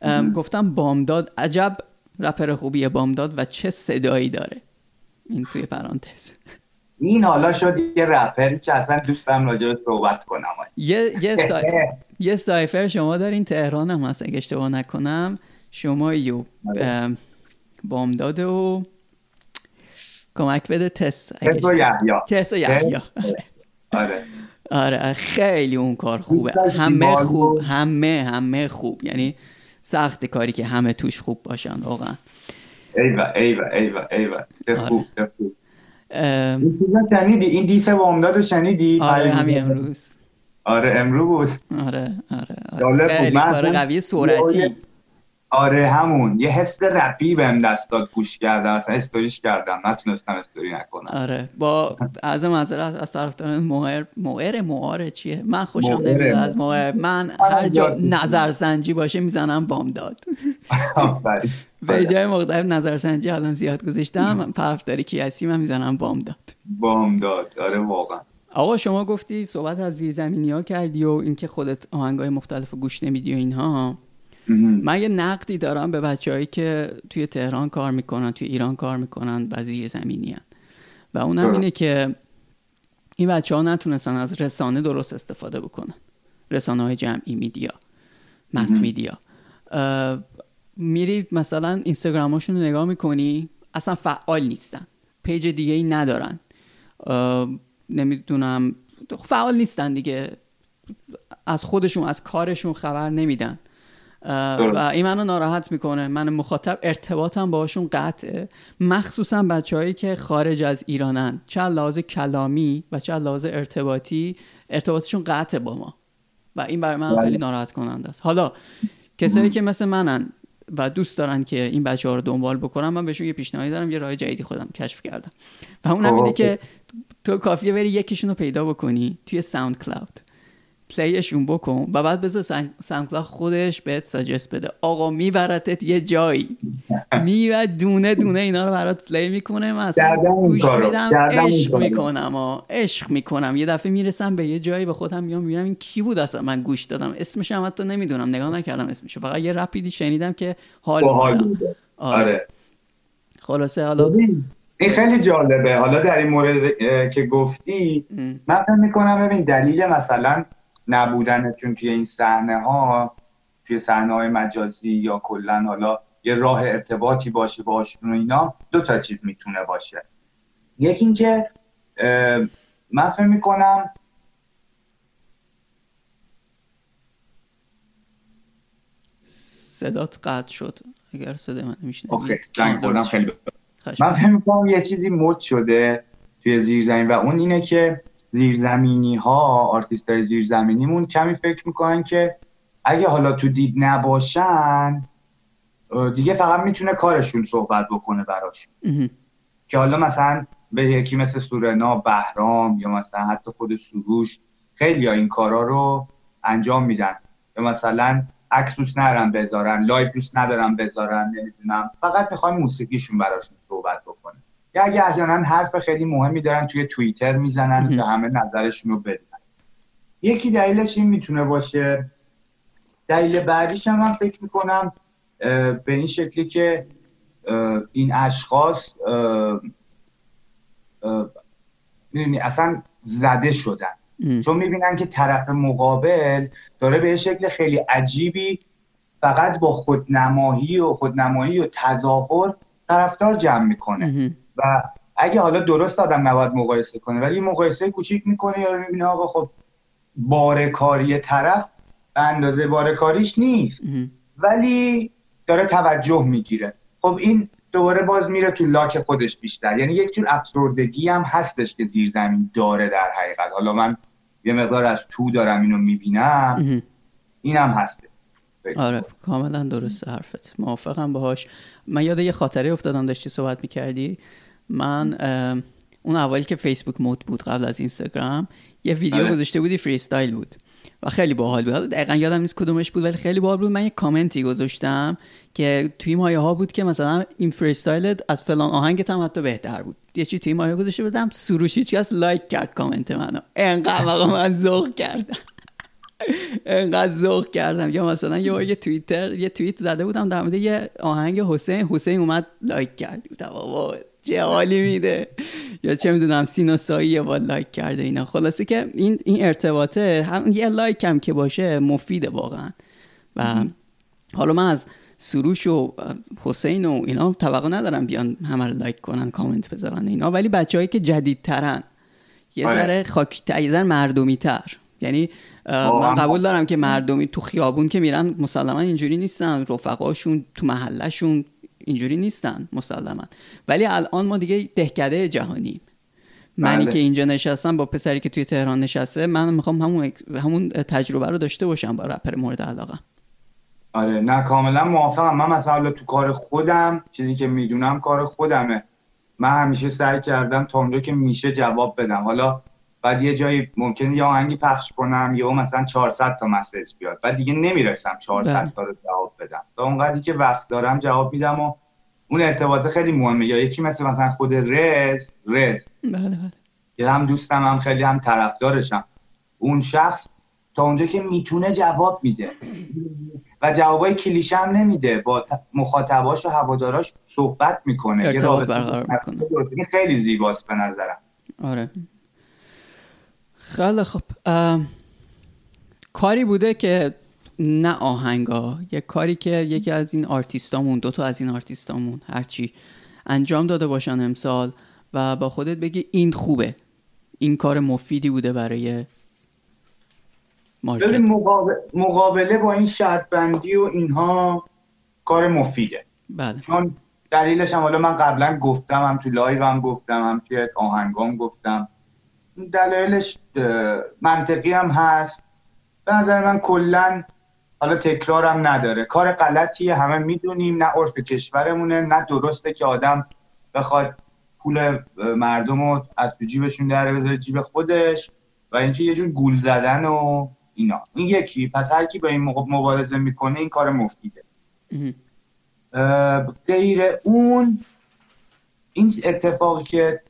ام، گفتم بامداد عجب رپر خوبیه بامداد و چه صدایی داره. این توی پرانتز.
این حالا شد یه رپری که اصلا دوست دارم راجع بهش صحبت کنم.
یه یه, سا... [laughs] یه سایفر شما دارین تهران هم هست اگه اشتباه نکنم. شما یو ام، بامداد و کمک بده تست
تست و یحیی.
تست و [laughs] یحیی.
آره.
آره خیلی اون کار خوبه. همه؟ خوب همه همه خوب. یعنی سخت کاری که همه توش خوب باشن واقعا.
ایوه ایوه ایوه ایوه. چه
آره.
خوب. شنیدی؟ این دیس وامداد رو شنیدی؟
آره؟ همین امروز.
آره امرو بود.
آره آره, آره. خیلی کار قوی سرعتی.
آره همون. یه حس رپی بهم دست داد گوش کردم اصلا استوریش کردم. نتونستم استوری نکنم.
آره. با از معذرت از طرفداران موهر موهر موهر چیه؟ من خوشم. نمیاد. از موهر من هر جا
می‌گیرم.
نظرسنجی باشه می‌زنم بامداد. [laughs]
آفرین.
به جای مختلف نظرسنجی الان زیاد گذاشتم طرفداری کی هستی؟ من می‌زنم بامداد.
بامداد. آره واقعا.
آقا شما گفتی صحبت از زیرزمینی ها کردی و اینکه خودت آهنگای مختلف گوش نمیدی و اینها. من یه نقدی دارم به بچههایی که توی تهران کار می‌کنن توی ایران کار می‌کنن و زیرزمینی هن. و اونم. اینه که این بچه ها نتونستن از رسانه درست استفاده بکنن. رسانه های جمعی میدیا مس میدیا. میری مثلا اینستاگراماشون رو نگاه می‌کنی اصلا فعال نیستن. پیج دیگه ای ندارن نمی‌دونم. فعال نیستن دیگه. از خودشون از کارشون خبر نمیدن. و این منو ناراحت می‌کنه. من مخاطب ارتباطم باشون قطعه. مخصوصا بچههایی که خارج از ایرانن. چه لحاظ کلامی و چه لحاظ ارتباطی ارتباطشون قطعه با ما. و این برای من
بله.
خیلی ناراحت کننده است. حالا کسایی که مثل منن و دوست دارن که این بچه ها رو دنبال بکنم من بهشون یه پیشنهادی دارم یه راه جدیدی خودم کشف کردم و اونم
خب.
اینه که تو کافیه بری یکیشون رو پیدا بکنی توی SoundCloud play شون بکن و بعد بذار SoundCloud خودش بهت suggest بده. آقا میبرتت یه جایی. می‌برد دونه دونه اینا رو برات play می‌کنه. من اصلا گوش میدم عشق می‌کنم عشق می‌کنم. یه دفعه می‌رسم به یه جایی به خودم میام می‌بینم این کی بود اصلا؟ من گوش دادم. اسمش هم حتی نمی‌دونم. نگاه نکردم اسمش فقط یه رپیدی شنیدم که حال
آره. آره.
خلاصه حالا
این خیلی جالبه. حالا در این مورد که گفتی من فکر می‌کنم ببین دلیل مثلا نبودنتون توی این صحنه ها توی صحنه های مجازی یا کلا حالا یه راه ارتباطی باشه باشون و اینا دو تا چیز می‌تونه باشه. یکی اینکه من فکر می‌کنم
صدات قطع شد. اگر صدای من میشنه
okay خیلی من فکر می‌کنم یه چیزی مد شده توی زیرزمین و اون اینه که زیرزمینی ها آرتیست های زیرزمینیمون کمی فکر می‌کنن که اگه حالا تو دید نباشن دیگه فقط می‌تونه کارشون صحبت بکنه براشون که حالا مثلا به یکی مثل سورنا بهرام یا مثلا حتی خود سروش خیلی ها این کارا رو انجام میدن. یا مثلا عکس دوست ندارن بذارن لایو دوست ندارن بذارن نمی‌دونم. فقط می‌خوان موسیقیشون براشون صحبت بکنه. یا اگه احیانا حرف خیلی مهمی دارن توی توییتر می‌زنن که همه نظرشون رو بدونن. یکی دلیلش این می‌تونه باشه. دلیل بعدیش هم من فکر می‌کنم به این شکلی که این اشخاص می‌دونی اصلا زده شدن. چون می‌بینن که طرف مقابل داره به شکل خیلی عجیبی فقط با خودنمایی و خودنمایی و تظاهر طرفدار جمع می‌کنه. و اگه حالا درست آدم نباید مقایسه کنه ولی مقایسه کوچیک می‌کنه یا می‌بینه آقا خب بارکاری طرف به اندازه بارکاریش نیست. ولی داره توجه می‌گیره. خب این دوباره باز میره تو لاک خودش بیشتر. یعنی یک جور افسردگی هم هستش که زیر زمین داره در حقیقت. حالا من یه مقدار از تو دارم اینو می‌بینم. اینم هسته
آره کاملا درسته حرفت. موافقم باهاش. من یاد یه خاطره افتادم داشتی صحبت می‌کردی. من اون اولی که فیسبوک مد بود قبل از اینستاگرام یه ویدیو آره. گذاشته بودی freestyle بود و خیلی باحال بود. دقیقا یادم نیست کدومش بود ولی خیلی باحال بود. من یه کامنتی گذاشتم که توی مایه ها بود که مثلا این freestyle ت از فلان آهنگت هم حتی بهتر بود. یه چی توی مایه گذاشته بودم سروش هیچ کس لایک کرد کامنت منو. انقدر من ذوق کردم. انقدر ذوق کردم. یا مثلا یه یه توییتر یه توییت زده بودم در مورد یه آهنگ حسین. حسین اومد لایک کرد. بابا چه حالی میده. یا چه می‌دونم سینا ساعی بیاد لایک کرده اینا. خلاصه که این این ارتباطه. هم یه لایک هم که باشه مفیده واقعا. و حالا من از سروش و حسین و اینا توقع ندارم بیان همه رو لایک کنن کامنت بذارن اینا. ولی بچههایی که جدیدترن یه آره. ذره خاکی یه مردمی تر یعنی من قبول دارم که مردمی تو خیابون که میرن مسلما اینجوری نیستن رفقاشون تو محلشون اینجوری نیستن مسلما. ولی الان ما دیگه دهکده جهانیم منی بله. که اینجا نشستم با پسری که توی تهران نشسته من می‌خوام همون همون تجربه رو داشته باشم با رپر مورد علاقه.
آره نه کاملا موافقم. من مثلا تو کار خودم چیزی که می‌دونم کار خودمه. من همیشه سعی کردم تا اونجا که میشه جواب بدم. حالا بعد یه جایی ممکن یه آهنگی پخش کنم یا مثلا 400 تا مسیج بیاد. بعد دیگه نمی‌رسم 400 بله. تا رو جواب بدم. تا اونقدری که وقت دارم جواب میدم و اون ارتباط خیلی مهمه. یا یکی مثل مثلا خود رز رز.
بله بله.
که هم دوستم هم خیلی هم طرفدارشم. اون شخص تا اونجا که می‌تونه جواب میده. و جوابای کلیشه هم نمیده. با مخاطباش و هواداراش صحبت می‌کنه.
ارتباط برقرار می‌کنه.
خیلی زیباست به نظرم.
آره. خیلی خب کاری بوده که نه آهنگا. یه کاری که یکی از این آرتیستامون دو تا از این آرتیستامون هرچی انجام داده باشن امسال و با خودت بگی این خوبه. این کار مفیدی بوده برای
market. مقابله با این شرط بندی و اینها کار مفیده.
بله.
چون دلیلش هم حالا من قبلا گفتم هم تو live هم گفتم هم توی آهنگام گفتم. دلایلش منطقی هم هست. به نظر من کلا حالا تکرارم نداره. کار غلطیه همه می‌دونیم. نه عرف کشورمونه نه درسته که آدم بخواد پول مردم رو از تو جیبشون در بذاره جیب خودش و اینکه یه جور گول زدن و اینا. این یکی. پس هر کی با این مبارزه می‌کنه این کار مفیده. غیر اون این اتفاقی که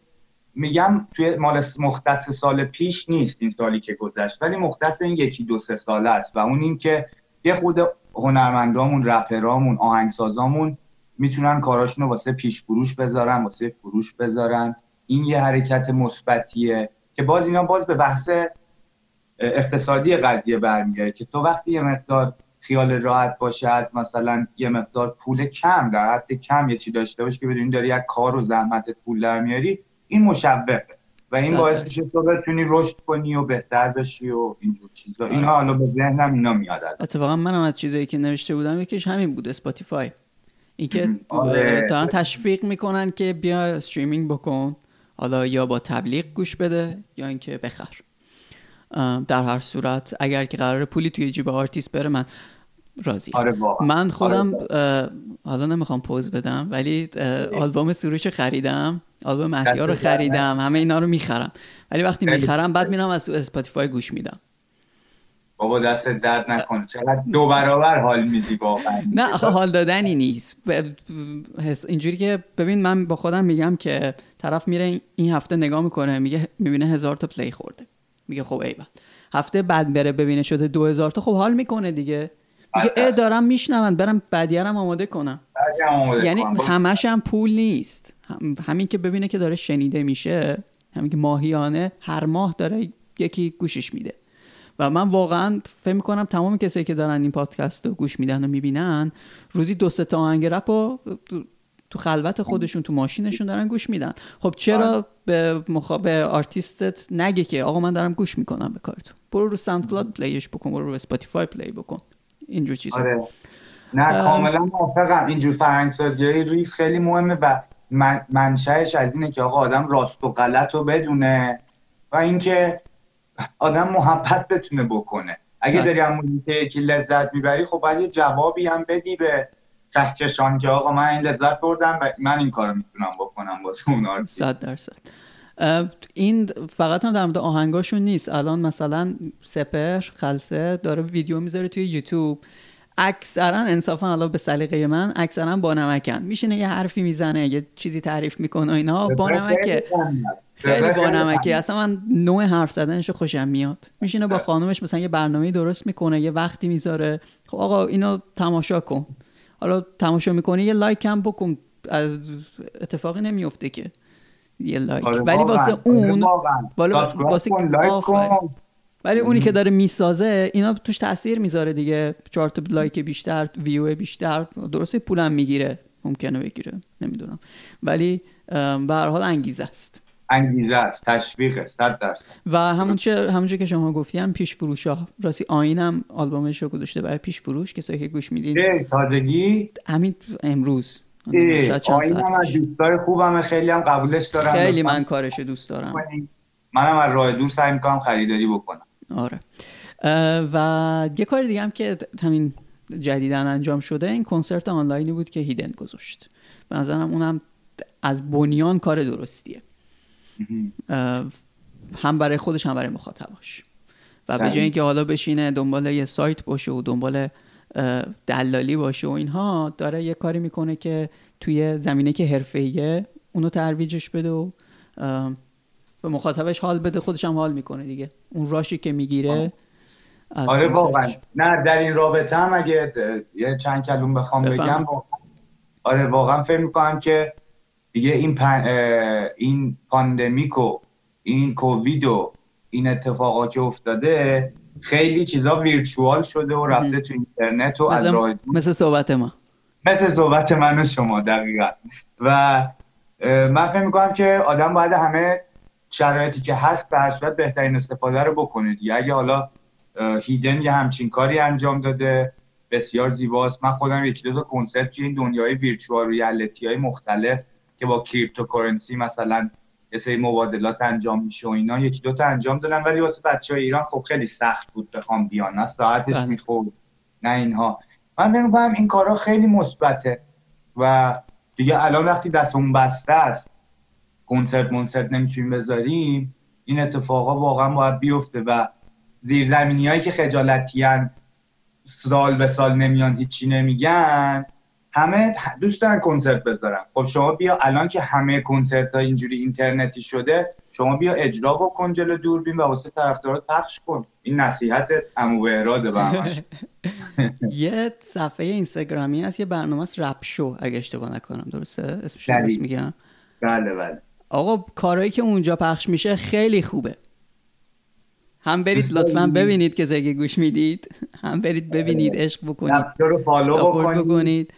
میگم توی مال مختص سال پیش نیست این سالی که گذشت ولی مختص این یکی دو سه ساله است و اون این که یه خود هنرمندامون رپرامون آهنگسازامون می‌تونن کاراشون رو واسه پیش فروش بذارن واسه فروش بذارن. این یه حرکت مثبتیه که باز اینا باز به بحث اقتصادی قضیه برمیگرده که تو وقتی یه مقدار خیال راحت باشه از مثلا یه مقدار پول کم در حد کم یه چی داشته باشه که بدونی داری یک کار و زحمت پول در میاری این مشوقه. و این باعث میشه تو بتونی رشد کنی و بهتر بشی و اینجور چیزا. اینا آره. حالا به ذهنم اینا میاد
اتفاقا منم از چیزایی که نوشته بودم یکیش همین بود اسپاتیفای. اینکه آره. دارن تشویق می‌کنن که بیا streaming بکن. حالا یا با تبلیغ گوش بده یا اینکه بخر. در هر صورت اگر که قرار پولی توی جیب آرتیست بره من راضی
آره
من خودم آره حالا نمی‌خوام پوز بدم ولی آلبوم سروش خریدم آلبوم مهدیا رو خریدم همه اینا رو می‌خرم. ولی وقتی می‌خرم بعد میرم از تو Spotify گوش میدم.
بابا دست درد نکن چقدر دو برابر حال میدی واقعا.
نه آخه حال دادنی نیست. اینجوری که ببین من با خودم میگم که طرف میره این هفته نگاه می‌کنه میگه می‌بینه هزار تا پلی خورده. میگه خب ایول. هفته بعد بره ببینه شده دو هزار تا خب حال می‌کنه دیگه. میگه ای دارم میشنون برم بعدیارم آماده کنم. یعنی همش هم پول نیست. همین که ببینه که داره شنیده میشه همین که ماهیانه هر ماه داره یکی گوشش میده. و من واقعا فکر می‌کنم تمام کسایی که دارن این پادکست رو گوش میدن و می‌بینن روزی دو سه تا آهنگ رپ رو تو خلوت خودشون تو ماشینشون دارن گوش میدن. خب چرا آره. به مخاطب آرتیستت نگه که؟ آقا من دارم گوش می‌کنم به کارتون. برو رو SoundCloud play ش بکن برو رو Spotify play بکن. اینجور چیزا.
آره. نه کاملا موافقم. اینجور فرهنگسازی ریس خیلی مهمه و من منشأش از اینه که آقا آدم راست و غلط رو بدونه و اینکه آدم محبت بتونه بکنه. اگه. داری هم که لذت می‌بری خب باید یه جوابی هم بدی به کهکشان که آقا من این لذت بردم و من این کارو می‌تونم بکنم واسه اون
صد درصد. این فقط هم در مورد آهنگاشون نیست. الان مثلا سپر خلصه داره ویدیو می‌ذاره توی یوتیوب. اکثرا انصافا حالا به سلیقه من اکثرا با نمکن. میشینه یه حرفی می‌زنه یه چیزی تعریف می‌کنه اینا. با نمکه. خیلی با نمکه. اصلا من نوع حرف زدنش خوشم میاد. میشینه با خانومش مثلا یه برنامه درست می‌کنه یه وقتی می‌ذاره. خب آقا اینو تماشا کن. حالا تماشا می‌کنی یه لایک هم بکن. از اتفاقی نمیفته که. یه لایک. آره ولی واسه آره اون واسه ولی اونی که داره می‌سازه اینا توش تاثیر می‌ذاره دیگه. چهار تا لایک بیشتر ویو بیشتر. درسته پولم می‌گیره. ممکنه بگیره. نمی‌دونم. ولی به هر حال انگیزه است.
انگیزه است. تشویق است. درست
و همون چه همونجا که شما گفتیم پیش فروش ها. راستی آینم آلبومش رو گذاشته برای پیش فروش کسایی که گوش میدین.
تازگی؟
همین امروز.
آین هم از دوستای خوبم خیلی هم قبولش دارم
خیلی من کارش دوست دارم.
منم از راه دور سعی می‌کنم خریداری بکنم.
آره. و یه کار دیگه هم که همین جدیدن انجام شده این کنسرت آنلاینی بود که هیدن گذاشت. به نظرم اونم از بنیان کار درستیه. هم برای خودش هم برای مخاطباش. و به جای اینکه حالا بشینه دنبال یه سایت باشه و دنبال دلالی باشه و اینها داره یه کاری می‌کنه که توی زمینه که حرفه‌ایه اونو ترویجش بده و به مخاطبش حال بده خودش هم حال می‌کنه دیگه. اون راشی که می‌گیره
آره واقعا. نه در این رابطه هم اگه یه چند کلوم بخوام بگم آره واقعا فکر می‌کنم که دیگه این پن... این پاندمیک و این کووید و این اتفاقا که افتاده خیلی چیزا ویرچوال شده و رفته تو اینترنت و از راه
مثل صحبت ما.
مثل صحبت من و شما دقیقا. و من فکر می‌کنم که آدم باید همه شرایطی که هست به هر صورت بهترین استفاده رو بکنه دیگه. اگه حالا هیدن یه همچین کاری انجام داده بسیار زیباست. من خودم یکی دو تا کنسرت توی این دنیای virtual reality های مختلف که با cryptocurrency مثلا یه سری مبادلات انجام میشه و اینا. یکی دوتا انجام دادن ولی واسه بچه های ایران خب خیلی سخت بود بخوام بیان. نه ساعتش بله. می‌خورد نه اینها. من میگم این کارا خیلی مثبته و دیگه الان وقتی دستمون بسته است کنسرت منسرت نمی‌تونیم بذاریم این اتفاقا واقعا باید بیفته و زیرزمینی هایی که خجالتی سال به سال نمیان هیچی نمیگن. همه دوست دارن کنسرت بذارن. خب شما بیا الان که همه کنسرت ها اینجوری اینترنتی شده شما بیا اجرا بکن جلو دوربین و واسه طرفدارا پخش کن. این نصیحت عمو اراده به [laughs]
یه صفحه اینستاگرامی هست یه برنامه است رپ شو اگه اشتباه نکنم. درسته؟ اسمش میگم؟
بله بله.
آقا کارهایی که اونجا پخش میشه خیلی خوبه. هم برید لطفا ببینید که زگه گوش می‌دید. [laughs] هم برید ببینید عشق بکنید.
ساپورت
بکنید.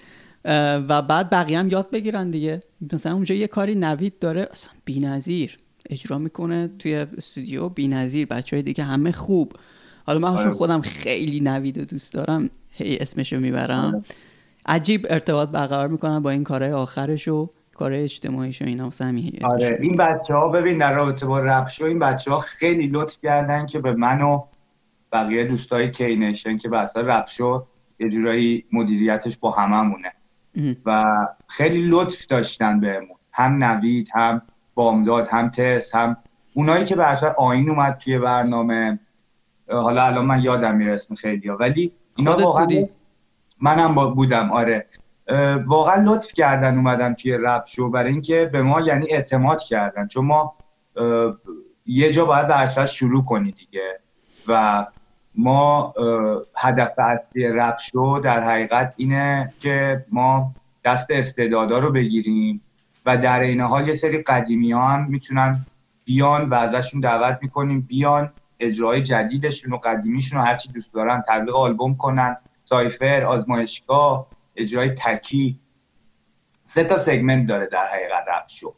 و بعد بقیه هم یاد بگیرن دیگه. مثلا اونجا یه کاری نوید داره اصلا نظیر اجرا می‌کنه توی استودیو نظیر بچه های دیگه همه خوب. حالا من آره. خودم خیلی نوید و دوست دارم. هی اسمشو می‌برم. آره. عجیب ارتباط برقرار می‌کنن با این کارهای آخرش و کار اجتماعیش و اینا
آره. این بچه ها ببین در رابطه با رپ شو این بچه ها خیلی لطف کردن که به من و بقیه دوستای کینشن که بحث رپ شو یه جورایی مدیریتش با هممونه. و خیلی لطف داشتن بهمون. هم نوید هم بامداد هم تس هم اونایی که به آین اومد توی برنامه. حالا الان من یادم می‌رسم خیلی ها. ولی اینا واقعا منم با بودم آره. واقعا لطف کردن اومدن توی رپ شو برای اینکه به ما یعنی اعتماد کردن. چون ما یه جا باید به شروع کنی دیگه. و ما هدف اصلی رپ شو در حقیقت اینه که ما دست استعدادا رو بگیریم و در این حال یه سری قدیمی ها هم می‌تونن بیان و ازشون دعوت می‌کنیم بیان اجرای جدیدشون و قدیمیشون رو هرچی دوست دارن تبلیغ آلبوم کنن سایفر آزمایشگاه اجرای تکی سه تا سگمنت داره در حقیقت رپ شو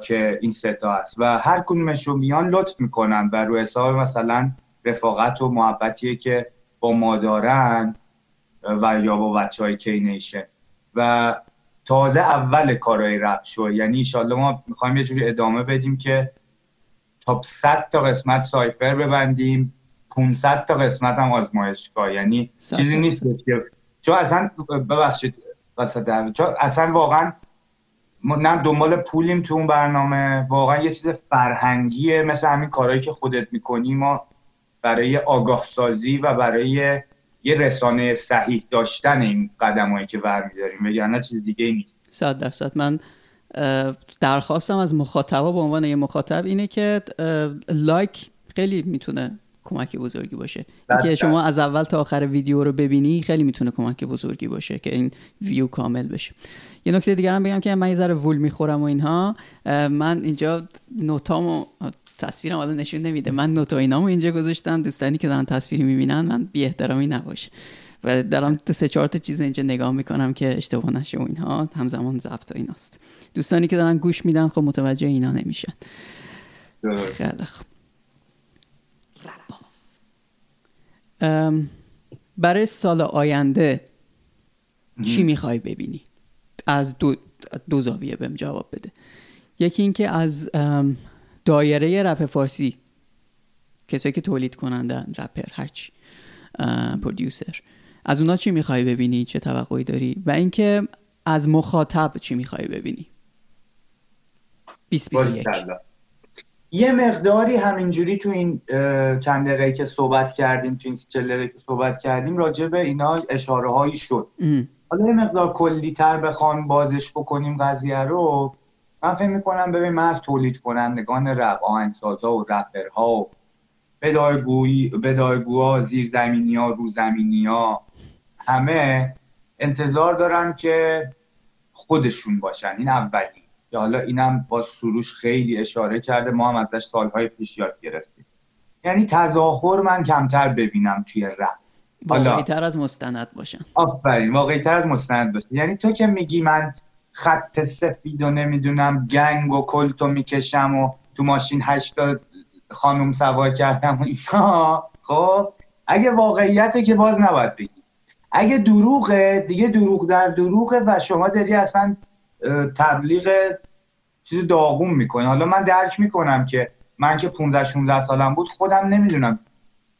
که این سه تا هست. و هر کدومش رو میان لطف می‌کنن و رو حساب مثلا رفاقت و محبتیه که با ما دارن و یا با بچه های کینیشن و تازه اول کارهای رپ شو یعنی ایشالله ما می‌خوایم یه جوری ادامه بدیم که تا 100 تا قسمت سایفر ببندیم. 500 تا قسمت هم آزمایشگاه یعنی چیزی نیست که چون اصلا ببخشید وسط چون اصلا واقعا نه دنبال پولیم تو اون برنامه. واقعا یه چیز فرهنگیه. مثل همین کارهایی که خودت می‌کنی. ما برای آگاه سازی و برای یه رسانه صحیح داشتن این قدمایی که برمیداریم. وگرنه چیز دیگه نیست.
صد درصد. من درخواستم از مخاطبا به عنوان یه مخاطب اینه که لایک خیلی می‌تونه کمک بزرگی باشه. که شما از اول تا آخر ویدیو رو ببینی خیلی می‌تونه کمک بزرگی باشه که این ویو کامل بشه. یه نکته دیگه هم بگم که من یه ذره وول می‌خورم و اینها. من اینجا نوتامو تصویرم حالا نشون نمیده. من نوت و اینامو اینجا گذاشتم. دوستانی که دارن تصویری می‌بینن من بی احترامی نباشه و دارم سه چهار تا چیز اینجا نگاه می‌کنم که اشتباه نشه و اینها. همزمان ضبط و ایناست. دوستانی که دارن گوش میدن خب متوجه اینا نمیشن. خیلی خوب. برای سال آینده چی می‌خوای ببینی؟ از دو, دو زاویه بهم جواب بده. یکی اینکه از دایره رپ فارسی. کسایی که تولید کنندن رپر هرچی پرودیوسر. از اونا چی می‌خوای ببینی؟ چه توقعی داری؟ و اینکه از مخاطب چی می‌خوای ببینی؟ 2021
یه مقداری همینجوری تو این چند دقیقه که صحبت کردیم تو این چند دقیقه که صحبت کردیم راجع به اینا اشاره هایی شد حالا یه مقدار کلی تر بخوام بازش بکنیم قضیه رو. من فکر می‌کنم ببین من از تولید کنندگان رپ آهنگسازا و رپرها و بدایگویی بدایگوها زیرزمینی ها روزمینی ها همه انتظار دارم که خودشون باشن. این اولی. که حالا اینم با سروش خیلی اشاره کرده ما هم ازش سالهای پیش یاد گرفتیم. یعنی تظاهر من کمتر ببینم توی رپ.
واقعی تر از مستند باشن.
آفرین واقعی تر از مستند باشه یعنی تو که میگی من خط سفید و نمی‌دونم گنگ و کلتو می‌کشم و تو ماشین هشتا خانوم سوار کردم و اینا خب اگه واقعیته که باز نباید بگی اگه دروغه دیگه دروغ در دروغه و شما داری اصلا تبلیغ چیز داغون می‌کنی. حالا من درک می‌کنم که من که 15 16 سالم بود خودم نمی‌دونم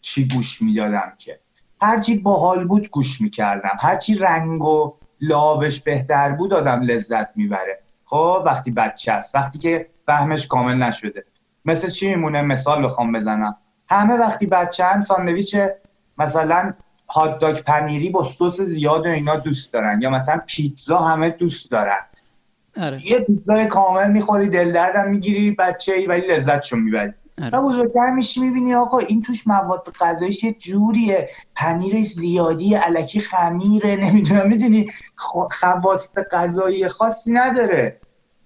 چی گوش می‌دادم که. هرچی باحال بود گوش می‌کردم. هرچی رنگ و لابش بهتر بود آدم لذت می‌بره. خب وقتی بچه است وقتی که فهمش کامل نشده. مثل چی میمونه؟ مثال بخوام بزنم. همه وقتی بچه‌ن ساندویچ مثلا هات داگ پنیری با سس زیاد و اینا دوست دارن یا مثلا پیتزا همه دوست دارن. آره. یه پیتزا کامل می‌خوری دل دردم می‌گیری بچه ای ولی لذتشو می‌بری. و بزرگتر میشی می‌بینی آقا این توش مواد غذاییش یه جوریه. پنیرش زیادی علکی خمیره نمی‌دونم می‌دونی؟ خواست غذایی خاصی نداره.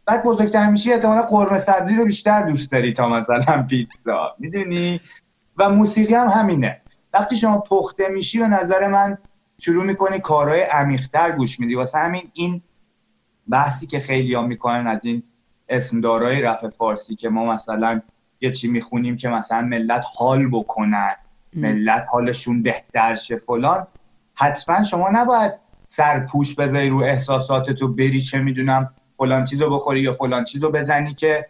بعد بزرگتر میشی احتمالا قرمه صدری رو بیشتر دوست داری تا مثلا پیتزا می‌دونی؟ و موسیقی هم همینه. وقتی شما پخته میشی به نظر من شروع می‌کنی کارهای عمیقتر گوش میدی. واسه همین این بحثی که خیلی ها می‌کنن از این اسمدارای رپ فارسی که ما مثلا یه چی می‌خونیم که مثلا ملت حال بکنن ملت حالشون بهتر شه فلان. حتما شما نباید سرپوش بذاری رو احساسات تو بری چه می‌دونم فلان چیزو بخوری یا فلان چیزو بزنی که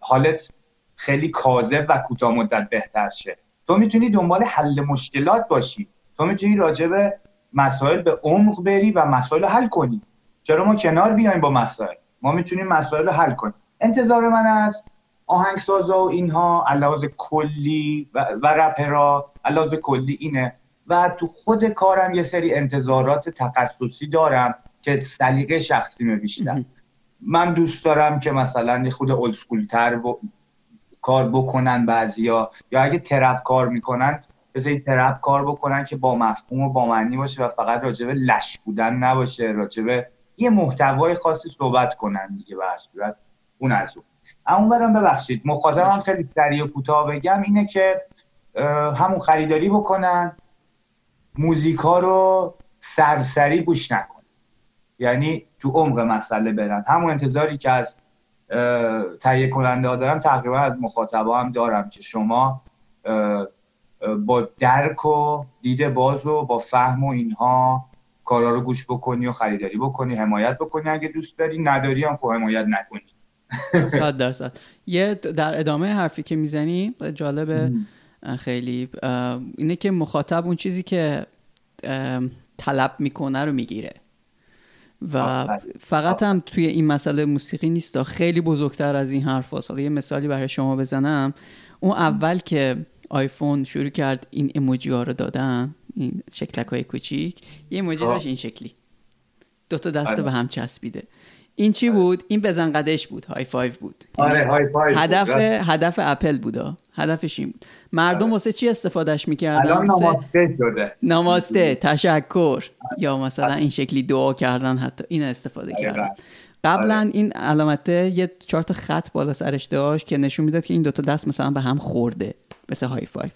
حالت خیلی کاذب و کوتاه مدت بهتر شه. تو می‌تونی دنبال حل مشکلات باشی. تو می‌تونی راجع به مسائل به عمق بری و مسائل حل کنی. چرا ما کنار بیایم با مسائل؟ ما می‌تونیم مسائل رو حل کنیم. انتظار من از آهنگسازا و اینها علاوه کلی و, و رپرا علاوه کلی اینه. و تو خود کارم یه سری انتظارات تخصصی دارم که سلیقه شخصی بیشتر. من دوست دارم که مثلا یه خود اولسکولتر کار بکنن بعضیا. یا اگه ترپ کار می‌کنن بذاری ترپ کار بکنن که با مفهوم و با معنی باشه و فقط راجبه لش بودن نباشه راجبه یه محتوای خاصی صحبت کنن دیگه به اون از اون. اما برم ببخشید. مخاطبم خیلی سریع و کوتاه بگم اینه که همون خریداری بکنن موزیکا رو سرسری گوش نکن یعنی تو عمق مسئله برن. همون انتظاری که از تهیه کننده ها دارم تقریبا از مخاطبا هم دارم که شما با درک و دید باز و با فهم و اینها کارا رو گوش بکنی و خریداری بکنی حمایت بکنی اگه دوست داری. نداری هم خب حمایت نکنی.
صد درصد. یه در ادامه حرفی که می‌زنی جالبه خیلی اینه که مخاطب اون چیزی که طلب می‌کنه رو می‌گیره. و فقط هم توی این مسئله موسیقی نیست. خیلی بزرگتر از این حرف هست. یه مثالی برای شما بزنم. اون اول که آیفون شروع کرد این اموجی ها رو دادن این شکلک های کوچیک یه emoji خب. داشت این شکلی. دوتا دسته آره. به هم چسبیده. این چی آره. بود؟ این بزن قدش بود. high five بود.
آره high five
هدف هدف اپل بودا هدفش این بود. مردم واسه چی استفادهش می‌کردن؟
الان نماسته شده.
نماسته. تشکر. یا مثلا این شکلی دعا کردن حتی. این استفاده کردن. قبلا این علامته یه چهار خط بالا سرش داشت که نشون می‌داد که این دوتا دست مثلا به هم خورده. مثل high five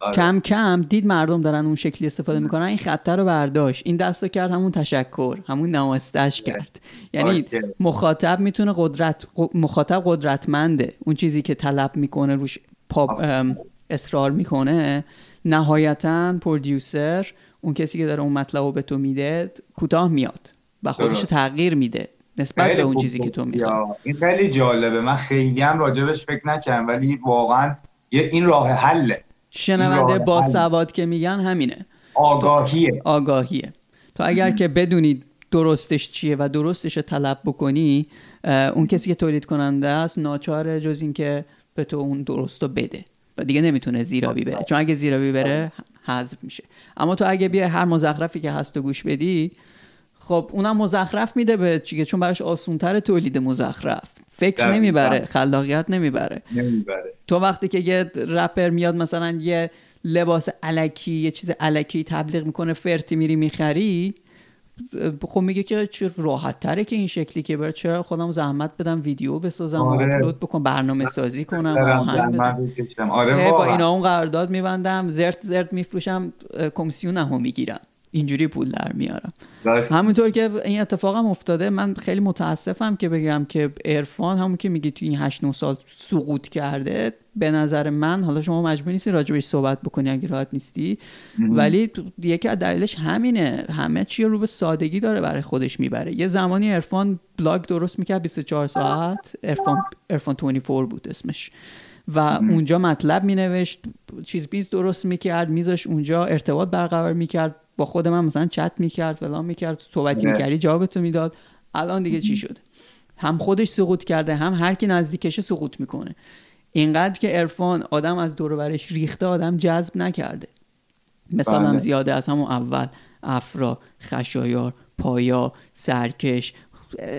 آره. کم کم دید مردم دارن اون شکلی استفاده می‌کنن این خطه رو برداشت. این دست رو کرد همون تشکر همون نماستش کرد. یعنی مخاطب می‌تونه قدرت مخاطب قدرتمنده. اون چیزی که طلب می‌کنه روش پاپ اصرار می‌کنه نهایتا پرودیوسر اون کسی که داره اون مطلب رو به تو میده کوتاه میاد و خودش تغییر میده نسبت به اون چیزی که تو می‌خوای.
این خیلی جالبه. من خیلی هم راجبش فکر نکردم ولی واقعا این راه حله.
شنونده با سواد که میگن همینه.
آگاهیه.
آگاهیه. تو اگر که بدونید درستش چیه و درستش طلب بکنی اون کسی که تولید کننده است ناچاره جز اینکه به تو اون درست رو بده و دیگه نمی‌تونه زیرابی بره. چون اگه زیرابی بره حذف میشه. اما تو اگه بیا هر مزخرفی که هست و گوش بدی خب اونم مزخرف میده به چیه چون براش آسونتر تولید مزخرف. فکر نمی‌بره خلاقیت نمی‌بره. تو وقتی که یه رپر میاد مثلا یه لباس علکی یه چیز علکی تبلیغ می‌کنه فرتی میری می‌خری خب میگه که چه راحت تره که این شکلی که بر چرا خودم زحمت بدم ویدیو بسازم آره. و اپلود بکنم برنامه سازی کنم آره با اینا اون قرارداد میبندم زرت زرت میفروشم کمیسیون هم می‌گیرم. اینجوری پول در میارم. همونطور که این اتفاق هم افتاده من خیلی متاسفم که بگم که ارفان همون که میگی تو این 8 9 سال سقوط کرده به نظر من حالا شما مجبور نیستی راجبش صحبت بکنی اگه راحت نیستی ولی یکی از دلیلش همینه. همه چی رو به سادگی داره برای خودش می‌بره. یه زمانی ارفان بلاگ درست می‌کرد 24 ساعت ارفان ارفان 24 بود اسمش. و اونجا مطلب مینوشت چیز بیز درست می‌کرد میذاش اونجا ارتباط برقرار می‌کرد. با خود من مثلا چت می‌کرد فلان می‌کرد صحبتی می‌کردی جوابتو می‌داد. الان دیگه چی شد هم خودش سقوط کرده هم هر کی نزدیکشه سقوط می‌کنه. اینقدر که عرفان آدم از دور ریخته آدم جذب نکرده. مثال هم
بله.
زیاده از همون اول افرا خشایار پایا سرکش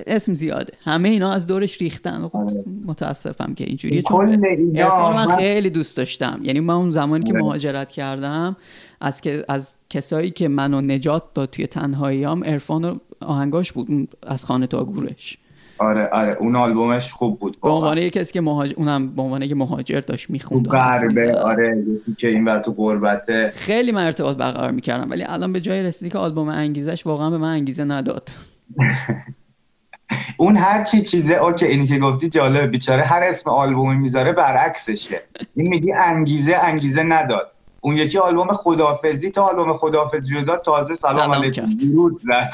اسم زیاده. همه اینا از دورش ریختن. خب
آره.
متاسفم که اینجوریه چون
اینا
عرفان من خیلی دوست داشتم. یعنی من اون زمانی که
آره.
مهاجرت کردم از که از کسایی که منو نجات داد توی تنهاییام عرفان رو آهنگاش بود از خانه تا گورش.
آره آره اون آلبومش خوب بود
به. عنوان یه کسی که مهاجر اونم به عنوان یه مهاجر داشت می‌خوند
غربه آره که این ور تو غربته.
خیلی من ارتباط برقرار می‌کردم ولی الان به جای رسیدی که آلبوم انگیزش واقعا به من انگیزه نداد. [laughs]
اون هر چی چیزه اوکی اینی که گفتی جالبه بیچاره هر اسم آلبومی می‌ذاره برعکسشه. [laughs] این میگی انگیزه انگیزه نداد. اون یکی آلبوم خدافزی تا آلبوم خدافزی رو داد تازه سلام علیکم. ورود زد.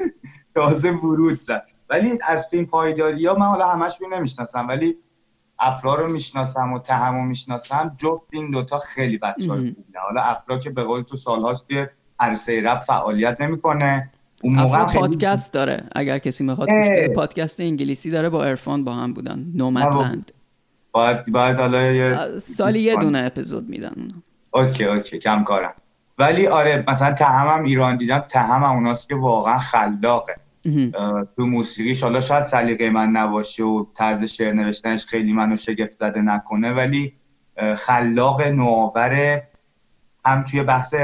[laughs] تازه ورود زد. ولی از این پایداری ها من حالا همشون نمی‌شناسم ولی افرا رو می‌شناسم و تهمو می‌شناسم. جفت این دوتا خیلی بچه های حالا افرا که به قول تو سالهاست که عرصه رپ فعالیت نمی‌کنه. اون موقع
افرا
هم خیلی-
پادکست داره. اگر کسی می‌خواد پادکست انگلیسی داره با عرفان با هم بودن. Nomadland
باید باید حالا یه
سالی یه دونه اپیزود میدن.
okay okay کم کارم ولی آره مثلا تهمم ایران دیدم تهمم اوناست که واقعا خلاقه. تو موسیقیش حالا شاید سلیقه من نباشه و طرز شعر نوشتنش خیلی منو شگفت زده نکنه ولی خلاق نوآوره هم توی بحث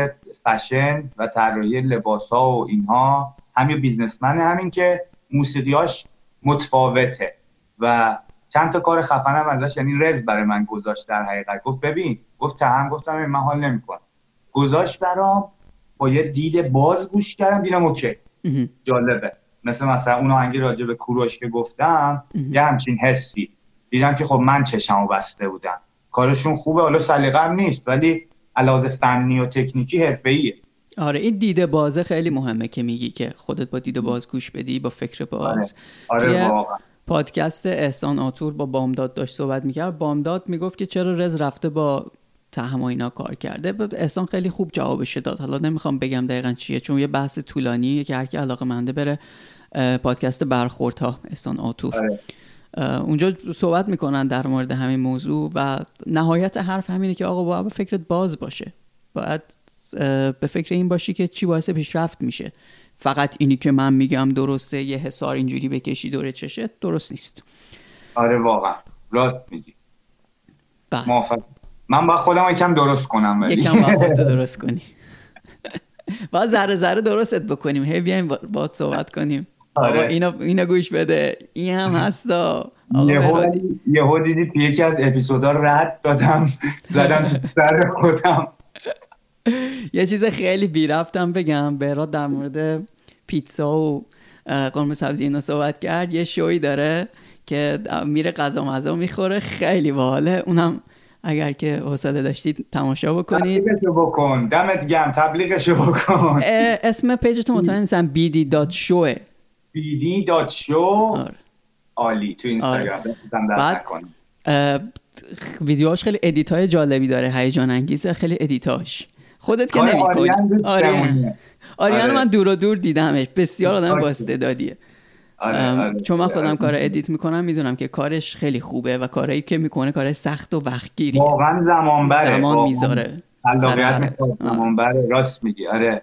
فشن و طراحی لباس ها و اینها هم یه بیزنسمنه همین که موسیقیاش متفاوته و چند تا کار خفنم ازش یعنی رز برای من گذاشت در حقیقت. گفت ببین گفت تهم گفتم من حال نمی‌کنم. گذاشت برام با یه دید باز گوش کردم دیدم اوکی. جالبه. مثل مثلا اون آهنگ راجع به کوروش که گفتم. یه همچین حسی. دیدم که خب من چشمو بسته بودم. کارشون خوبه حالا سلیقه هم نیست ولی علاوه فنی و تکنیکی حرفه‌ایه.
آره این دیده بازه خیلی مهمه که میگی که خودت با دیده باز گوش بدی با فکر باز.
آره
توی
واقعا.
پادکست احسان آتور با بامداد داشت صحبت می‌کرد. بامداد می‌گفت که چرا رز رفته با تهم و اینا کار کرده. احسان خیلی خوب جوابش داد. حالا نمی‌خوام بگم دقیقا چیه چون یه بحث طولانیه که هر کی علاقه منده بره پادکست برخوردها احسان آتور.
آره.
اه، اونجا صحبت می‌کنن در مورد همین موضوع و نهایت حرف همینه که آقا باید فکرت باز باشه. باید به فکر این باشی که چی باعث پیشرفت میشه. فقط اینی که من میگم درسته یه حسار اینجوری بکشی دور چشت درست نیست.
آره واقعا. راست میگی.
بس
موافق. من با خودم یکم درست کنم ولی.
یکم باید خودتو [laughs] درست کنی. باید ذره ذره درستت بکنیم. هی بیایم با- صحبت کنیم.
آره.
اینو اینو گوش بده. این هم هستا آقا
یهو دیدی یکی از اپیزودا رد دادم. زدم سر خودم. [laughs]
یه چیز خیلی بی رفتم بگم. بهراد در مورد پیتزا و قرمه سبزی اینو صحبت کرد. یه شوی داره که میره غذا مزا می‌خوره. خیلی باحاله. اونم اگر که حوصله داشتید تماشا بکنید.
تبلیغشو بکن. دمت گرم. تبلیغشو بکن.
اسم page تون مطمئن نیستم.
بیدی dot show.
آره.
عالی. تو اینستاگرام دستتم در
بعد- ویدیوهاش خیلی edit های جالبی داره. هیجان انگیزه. خیلی edit اش. خودت که
کار
نمی
آریان.
آریان
آره.
من دور و دور دیدمش. بسیار آدم
آره.
با استعدادیه
آره، آره.
چون من خودم کار ادیت می‌کنم می‌دونم که کارش خیلی خوبه و کارهایی که می‌کنه کار سخت و وقتگیری
واقعا زمان بره
زمان. می‌ذاره آره.
زمان بره راست میگی. آره.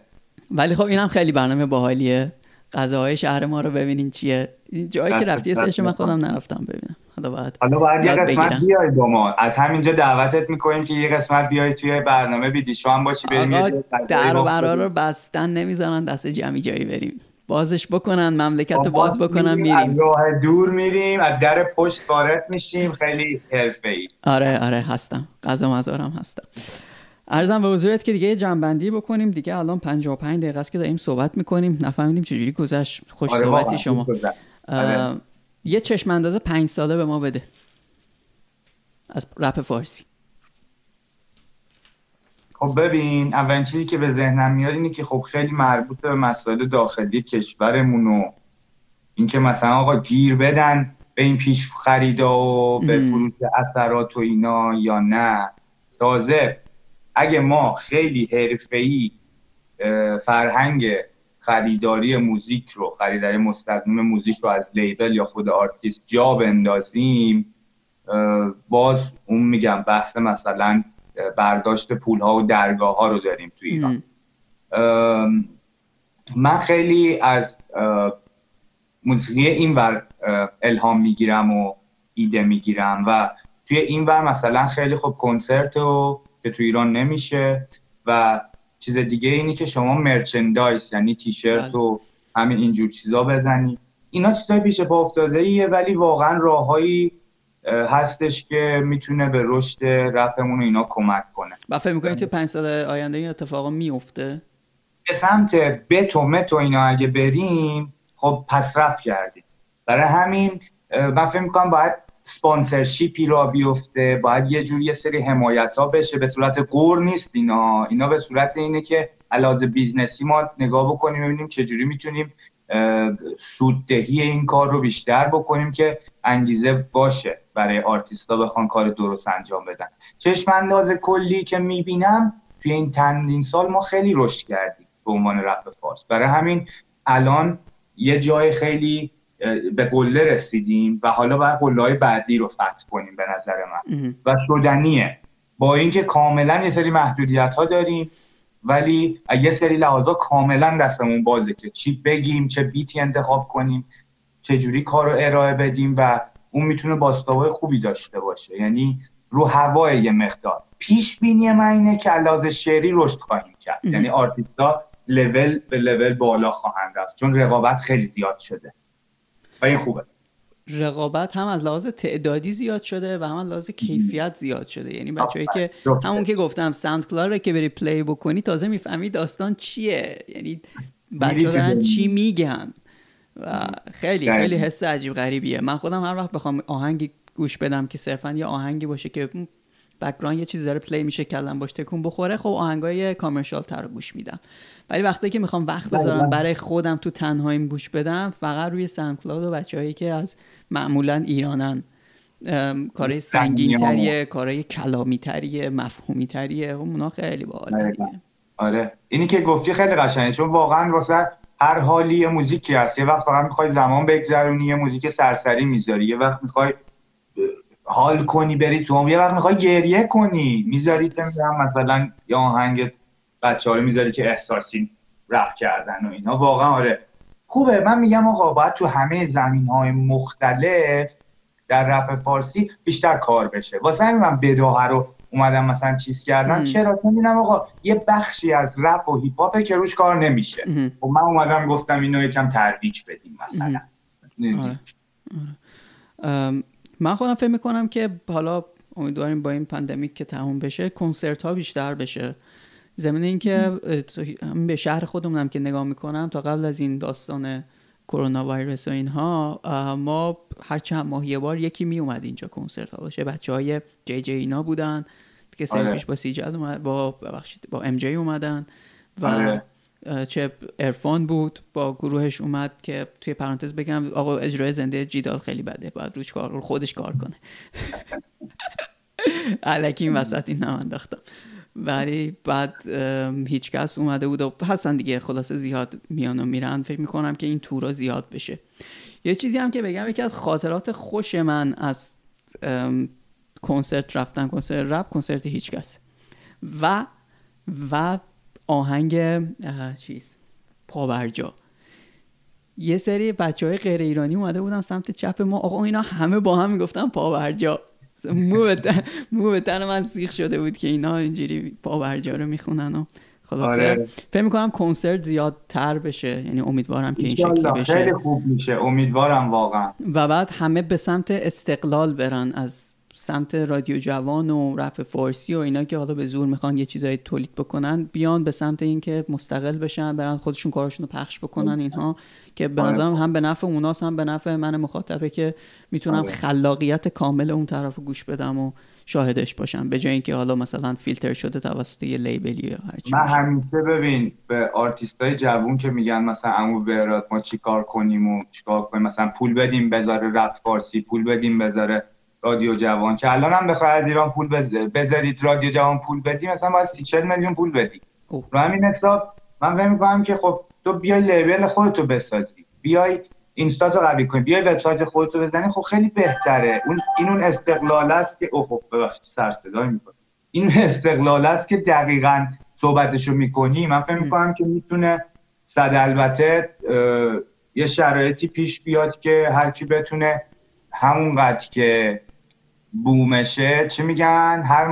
ولی خب اینم خیلی برنامه باحالیه. غذاهای شهر ما رو ببینین چیه. جایی که رفتی. سرش من خودم نرفتم ببینم. حالا باید
حالا باید یه قسمت. بیای با ما از همینجا دعوتت می‌کنیم که یه قسمت بیای توی برنامه بیدیشو هم باشی بریم
در و
بخوریم.
برا رو بستن نمی‌ذارن دست جمعی جایی بریم. بازش بکنن مملکت رو
با
باز بکنن
از
میریم.
راه دور میریم از در پشت وارد میشیم. خیلی حرفه‌ای.
آره آره هستم. غذا مزارم هستم. ارزم به حضورت که دیگه یه جنبندی بکنیم. دیگه الان 55 دقیقه است که داریم صحبت می‌کنیم. نفهمیدیم چجوری گذشت. خوش
آره
صحبتی شما.
آره.
یه چشم انداز پنج ساله به ما بده. از رپ فارسی.
خب ببین اولین چیزی که به ذهنم میاد اینه که خب خیلی مربوط به مسائل داخلی کشورمون و اینکه مثلا آقا گیر بدن به این پیش خریدا و به. فروش اثرات و اینا یا نه. تازه اگه ما خیلی حرفه‌ای فرهنگ خریداری موزیک رو خریداری مستقیم موزیک رو از label یا خود آرتیست جا بندازیم باز اون میگم بحث مثلا برداشت پول ها و درگاه ها رو داریم تو ایران. من خیلی از موسیقی این ور الهام می‌گیرم و ایده می‌گیرم و توی این ور مثلا خیلی خوب کنسرت و که تو ایران نمیشه و چیز دیگه اینی که شما مرچندایز یعنی تیشرت و بله. همین اینجور چیزا بزنی. اینا چیزای پیش پا افتاده ایه ولی واقعا راههایی هستش که می‌تونه به رشد رپمون اینا کمک کنه.
و فکر می‌کنید تو پنج سال آینده این اتفاقا میفته
به سمت bet و مت و اینا اگه بریم خب پس رفت کردیم. برای همین من فکر می‌کنم باید sponsorship ی را بیفته باید یه جوری یه سری حمایت ها بشه. به صورت قور نیست اینا. اینا به صورت اینه که علاوه business ی ما نگاه بکنیم ببینیم چجوری می‌تونیم سوددهی این کار رو بیشتر بکنیم که انگیزه باشه برای آرتیستا بخوان کار درست انجام بدن. چشم انداز کلی که می‌بینم توی این چندین سال ما خیلی رشد کردیم به عنوان رپ فارس. برای همین الان یه جای خیلی به قله رسیدیم و حالا باید قله های بعدی رو فتح کنیم به نظر من. و شدنیه. با اینکه کاملا یه سری محدودیت ها داریم ولی یه سری لحاظا کاملا دستمون بازه که چی بگیم چه بیتی انتخاب کنیم چه جوری کار رو ارائه بدیم و اون می‌تونه باستابای خوبی داشته باشه. یعنی رو هوای یه مقدار. پیش بینی من اینه که لحاظ شعری رشد خواهیم کرد. یعنی آرتیستا لول به لول بالا خواهند رفت. چون رقابت خیلی زیاد شده. و این خوبه.
رقابت هم از لحاظ تعدادی زیاد شده و هم از لحاظ کیفیت زیاد شده. یعنی بچه‌ای که همون که گفتم sound رو که بری play بکنی تازه می‌فهمی داستان چیه. یعنی بچه دارن چی میگن. و خیلی خیلی حس عجیب غریبیه. من خودم هر وقت بخوام آهنگی گوش بدم که صرفا یه آهنگی باشه که background یه چیزی داره play میشه کله‌م باش تکون بخوره خب آهنگای commercial تر گوش میدم. ولی وقتی که می‌خوام وقت بله، بذارم بله. برای خودم تو تنهاییم گوش بدم فقط روی SoundCloud و بچههایی که از معمولا ایرانن. کارهای سنگین تریه کارهای کلامی تریه مفهومی تریه خب اونا خیلی باحال
آره. اینی که گفتی خیلی قشنگه چون واقعا واسه هر حالی موزیکی هست. یه وقت فقط می‌خوای زمان بگذرونی یه موزیک سرسری می‌ذاری. یه وقت می‌خوای حال کنی بری تو یه وقت می‌خوای گریه کنی. می‌ذاری مثلا یا آهنگ بچه رو می‌ذاری که احساسی رپ کردن و اینا. واقعا آره. خوبه. من میگم آقا باید تو همه زمین های مختلف در رپ فارسی بیشتر کار بشه. واسه همین من بداهه رو اومدم مثلا چیز کردن چرا؟ می‌بینم آقا یه بخشی از رپ و هیپ هاپ که روش کار نمیشه. و خب من اومدم گفتم اینو یکم ترویج بدیم مثلا. آره.
آره. من خودم فکر می‌کنم که حالا امیدواریم با این pandemic که تموم بشه کنسرت ها بیشتر بشه زمین اینکه به شهر خودمونم که نگاه می‌کنم تا قبل از این داستان کرونا ویروس و اینها ما هر چند ماه یه بار یکی می اومد اینجا کنسرت ها باشه بچه های جی جی اینا بودن که سال آره. پیش با سیجد اومد با ببخشید با ام جی اومدن و آره. چه ارفان بود با گروهش اومد که توی پرانتز بگم آقا اجرای زنده جیدال خیلی بده باید روش کار رو خودش کار کنه. [laughs] علکی این وسط این ولی بعد هیچ کس اومده بود و هستن دیگه خلاصه زیاد میان و میرن. فکر می‌کنم که این تورا زیاد بشه. یه چیزی هم که بگم یکی از خاطرات خوش من از کنسرت رفتن کنسرت رپ کنسرت هیچ کس. و و آهنگ چیز پابرجا. یه سری بچه های غیر ایرانی اومده بودن سمت چپ ما. آقا اینا همه با هم می‌گفتن پابرجا. مو به تن من سیخ شده بود که اینا اینجوری پابرجا رو می‌خونن و خلاصه. آره. فکر می‌کنم کنسرت زیادتر بشه. یعنی امیدوارم که این شکلی بشه.
خیلی خوب میشه. امیدوارم واقعا.
و بعد همه به سمت استقلال برن از سمت رادیو جوان و رپ فارسی و اینا که حالا به زور می‌خوان یه چیزایی تولید بکنن بیان به سمت اینکه مستقل بشن برن خودشون کارشون رو پخش بکنن اینها که به آره. نظرم هم به نفع اوناس هم به نفع من مخاطبه که می‌تونم آره. خلاقیت کامل اون طرف گوش بدم و شاهدش باشم به جای اینکه حالا مثلا فیلتر شده توسط یه label ی یا هر
من همیشه ببین به آرتیستای جوون که میگن مثلا عمو بهرات ما چیکار کنیم و چیکار کنیم مثلا پول بدیم بذاره رپ فارسی پول بدیم بذاره رادیو جوان که الان هم از ایران پول بذارید رادیو جوان پول بدی مثلا باید 30 میلیون پول بدی. رو همین حساب من فکر می‌کنم که خب تو بیای label خودتو بسازی. بیای اینستا رو قوی کنی. بیای وبسایت خودت رو بزنی خب خیلی بهتره. اون این اون استقلال است که اوه خب ببخشید سر صدای می‌کنه این استقلال است که دقیقا صحبتشو می‌کنی. من فکر می‌کنم که می‌تونه صد البته یه شرایطی پیش بیاد که هر کی بتونه همونقدر که بومشه. چی میگن؟ هر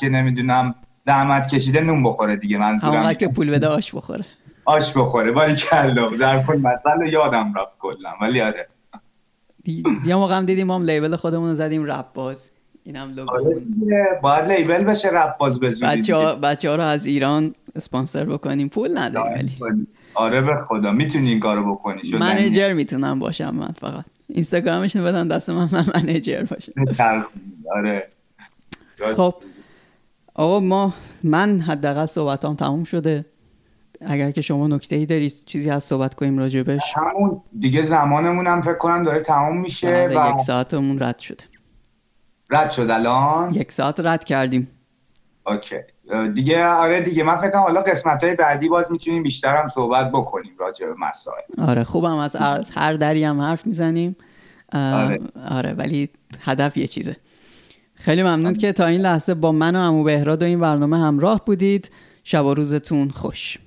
که نمی‌دونم زحمت کشیده نون بخوره دیگه من
همونقدر که پول بده آش بخوره.
آش بخوره. ولی کلا در کل مثلا یادم رفت کلا. ولی آره.
یه موقع هم دیدیم ما هم لیبل خودمون رو زدیم رپ باز. اینم لوگو
آره باید لیبل بشه رپ باز بزنیم
بچه ها, بچه ها رو از ایران اسپانسر بکنیم. پول نداریم ولی.
آره به خدا. می‌تونی این کارو بکنی.
منیجر می‌تونم باشم من فقط. اینستاگرامش بدن دست من من منیجر باشه.
آره.
خب. آقا ما من حداقل صحبتام تموم شده. اگر که شما نکته ای داری چیزی از صحبت کنیم راجبش
همون دیگه زمانمون هم فکر کنم داره تموم میشه
و یک ساعتمون رد شد
رد شد الان؟
یک ساعت رد کردیم.
اوکی. دیگه آره دیگه. من فکر کنم حالا قسمت های بعدی باز می‌تونیم بیشتر هم صحبت بکنیم راجع به مسائل.
آره خوبم از هر دری هم حرف می‌زنیم. آره. آره ولی هدف یه چیزه. خیلی ممنون که تا این لحظه با من و امو بهراد و این برنامه همراه بودید. شب و روزتون خوش.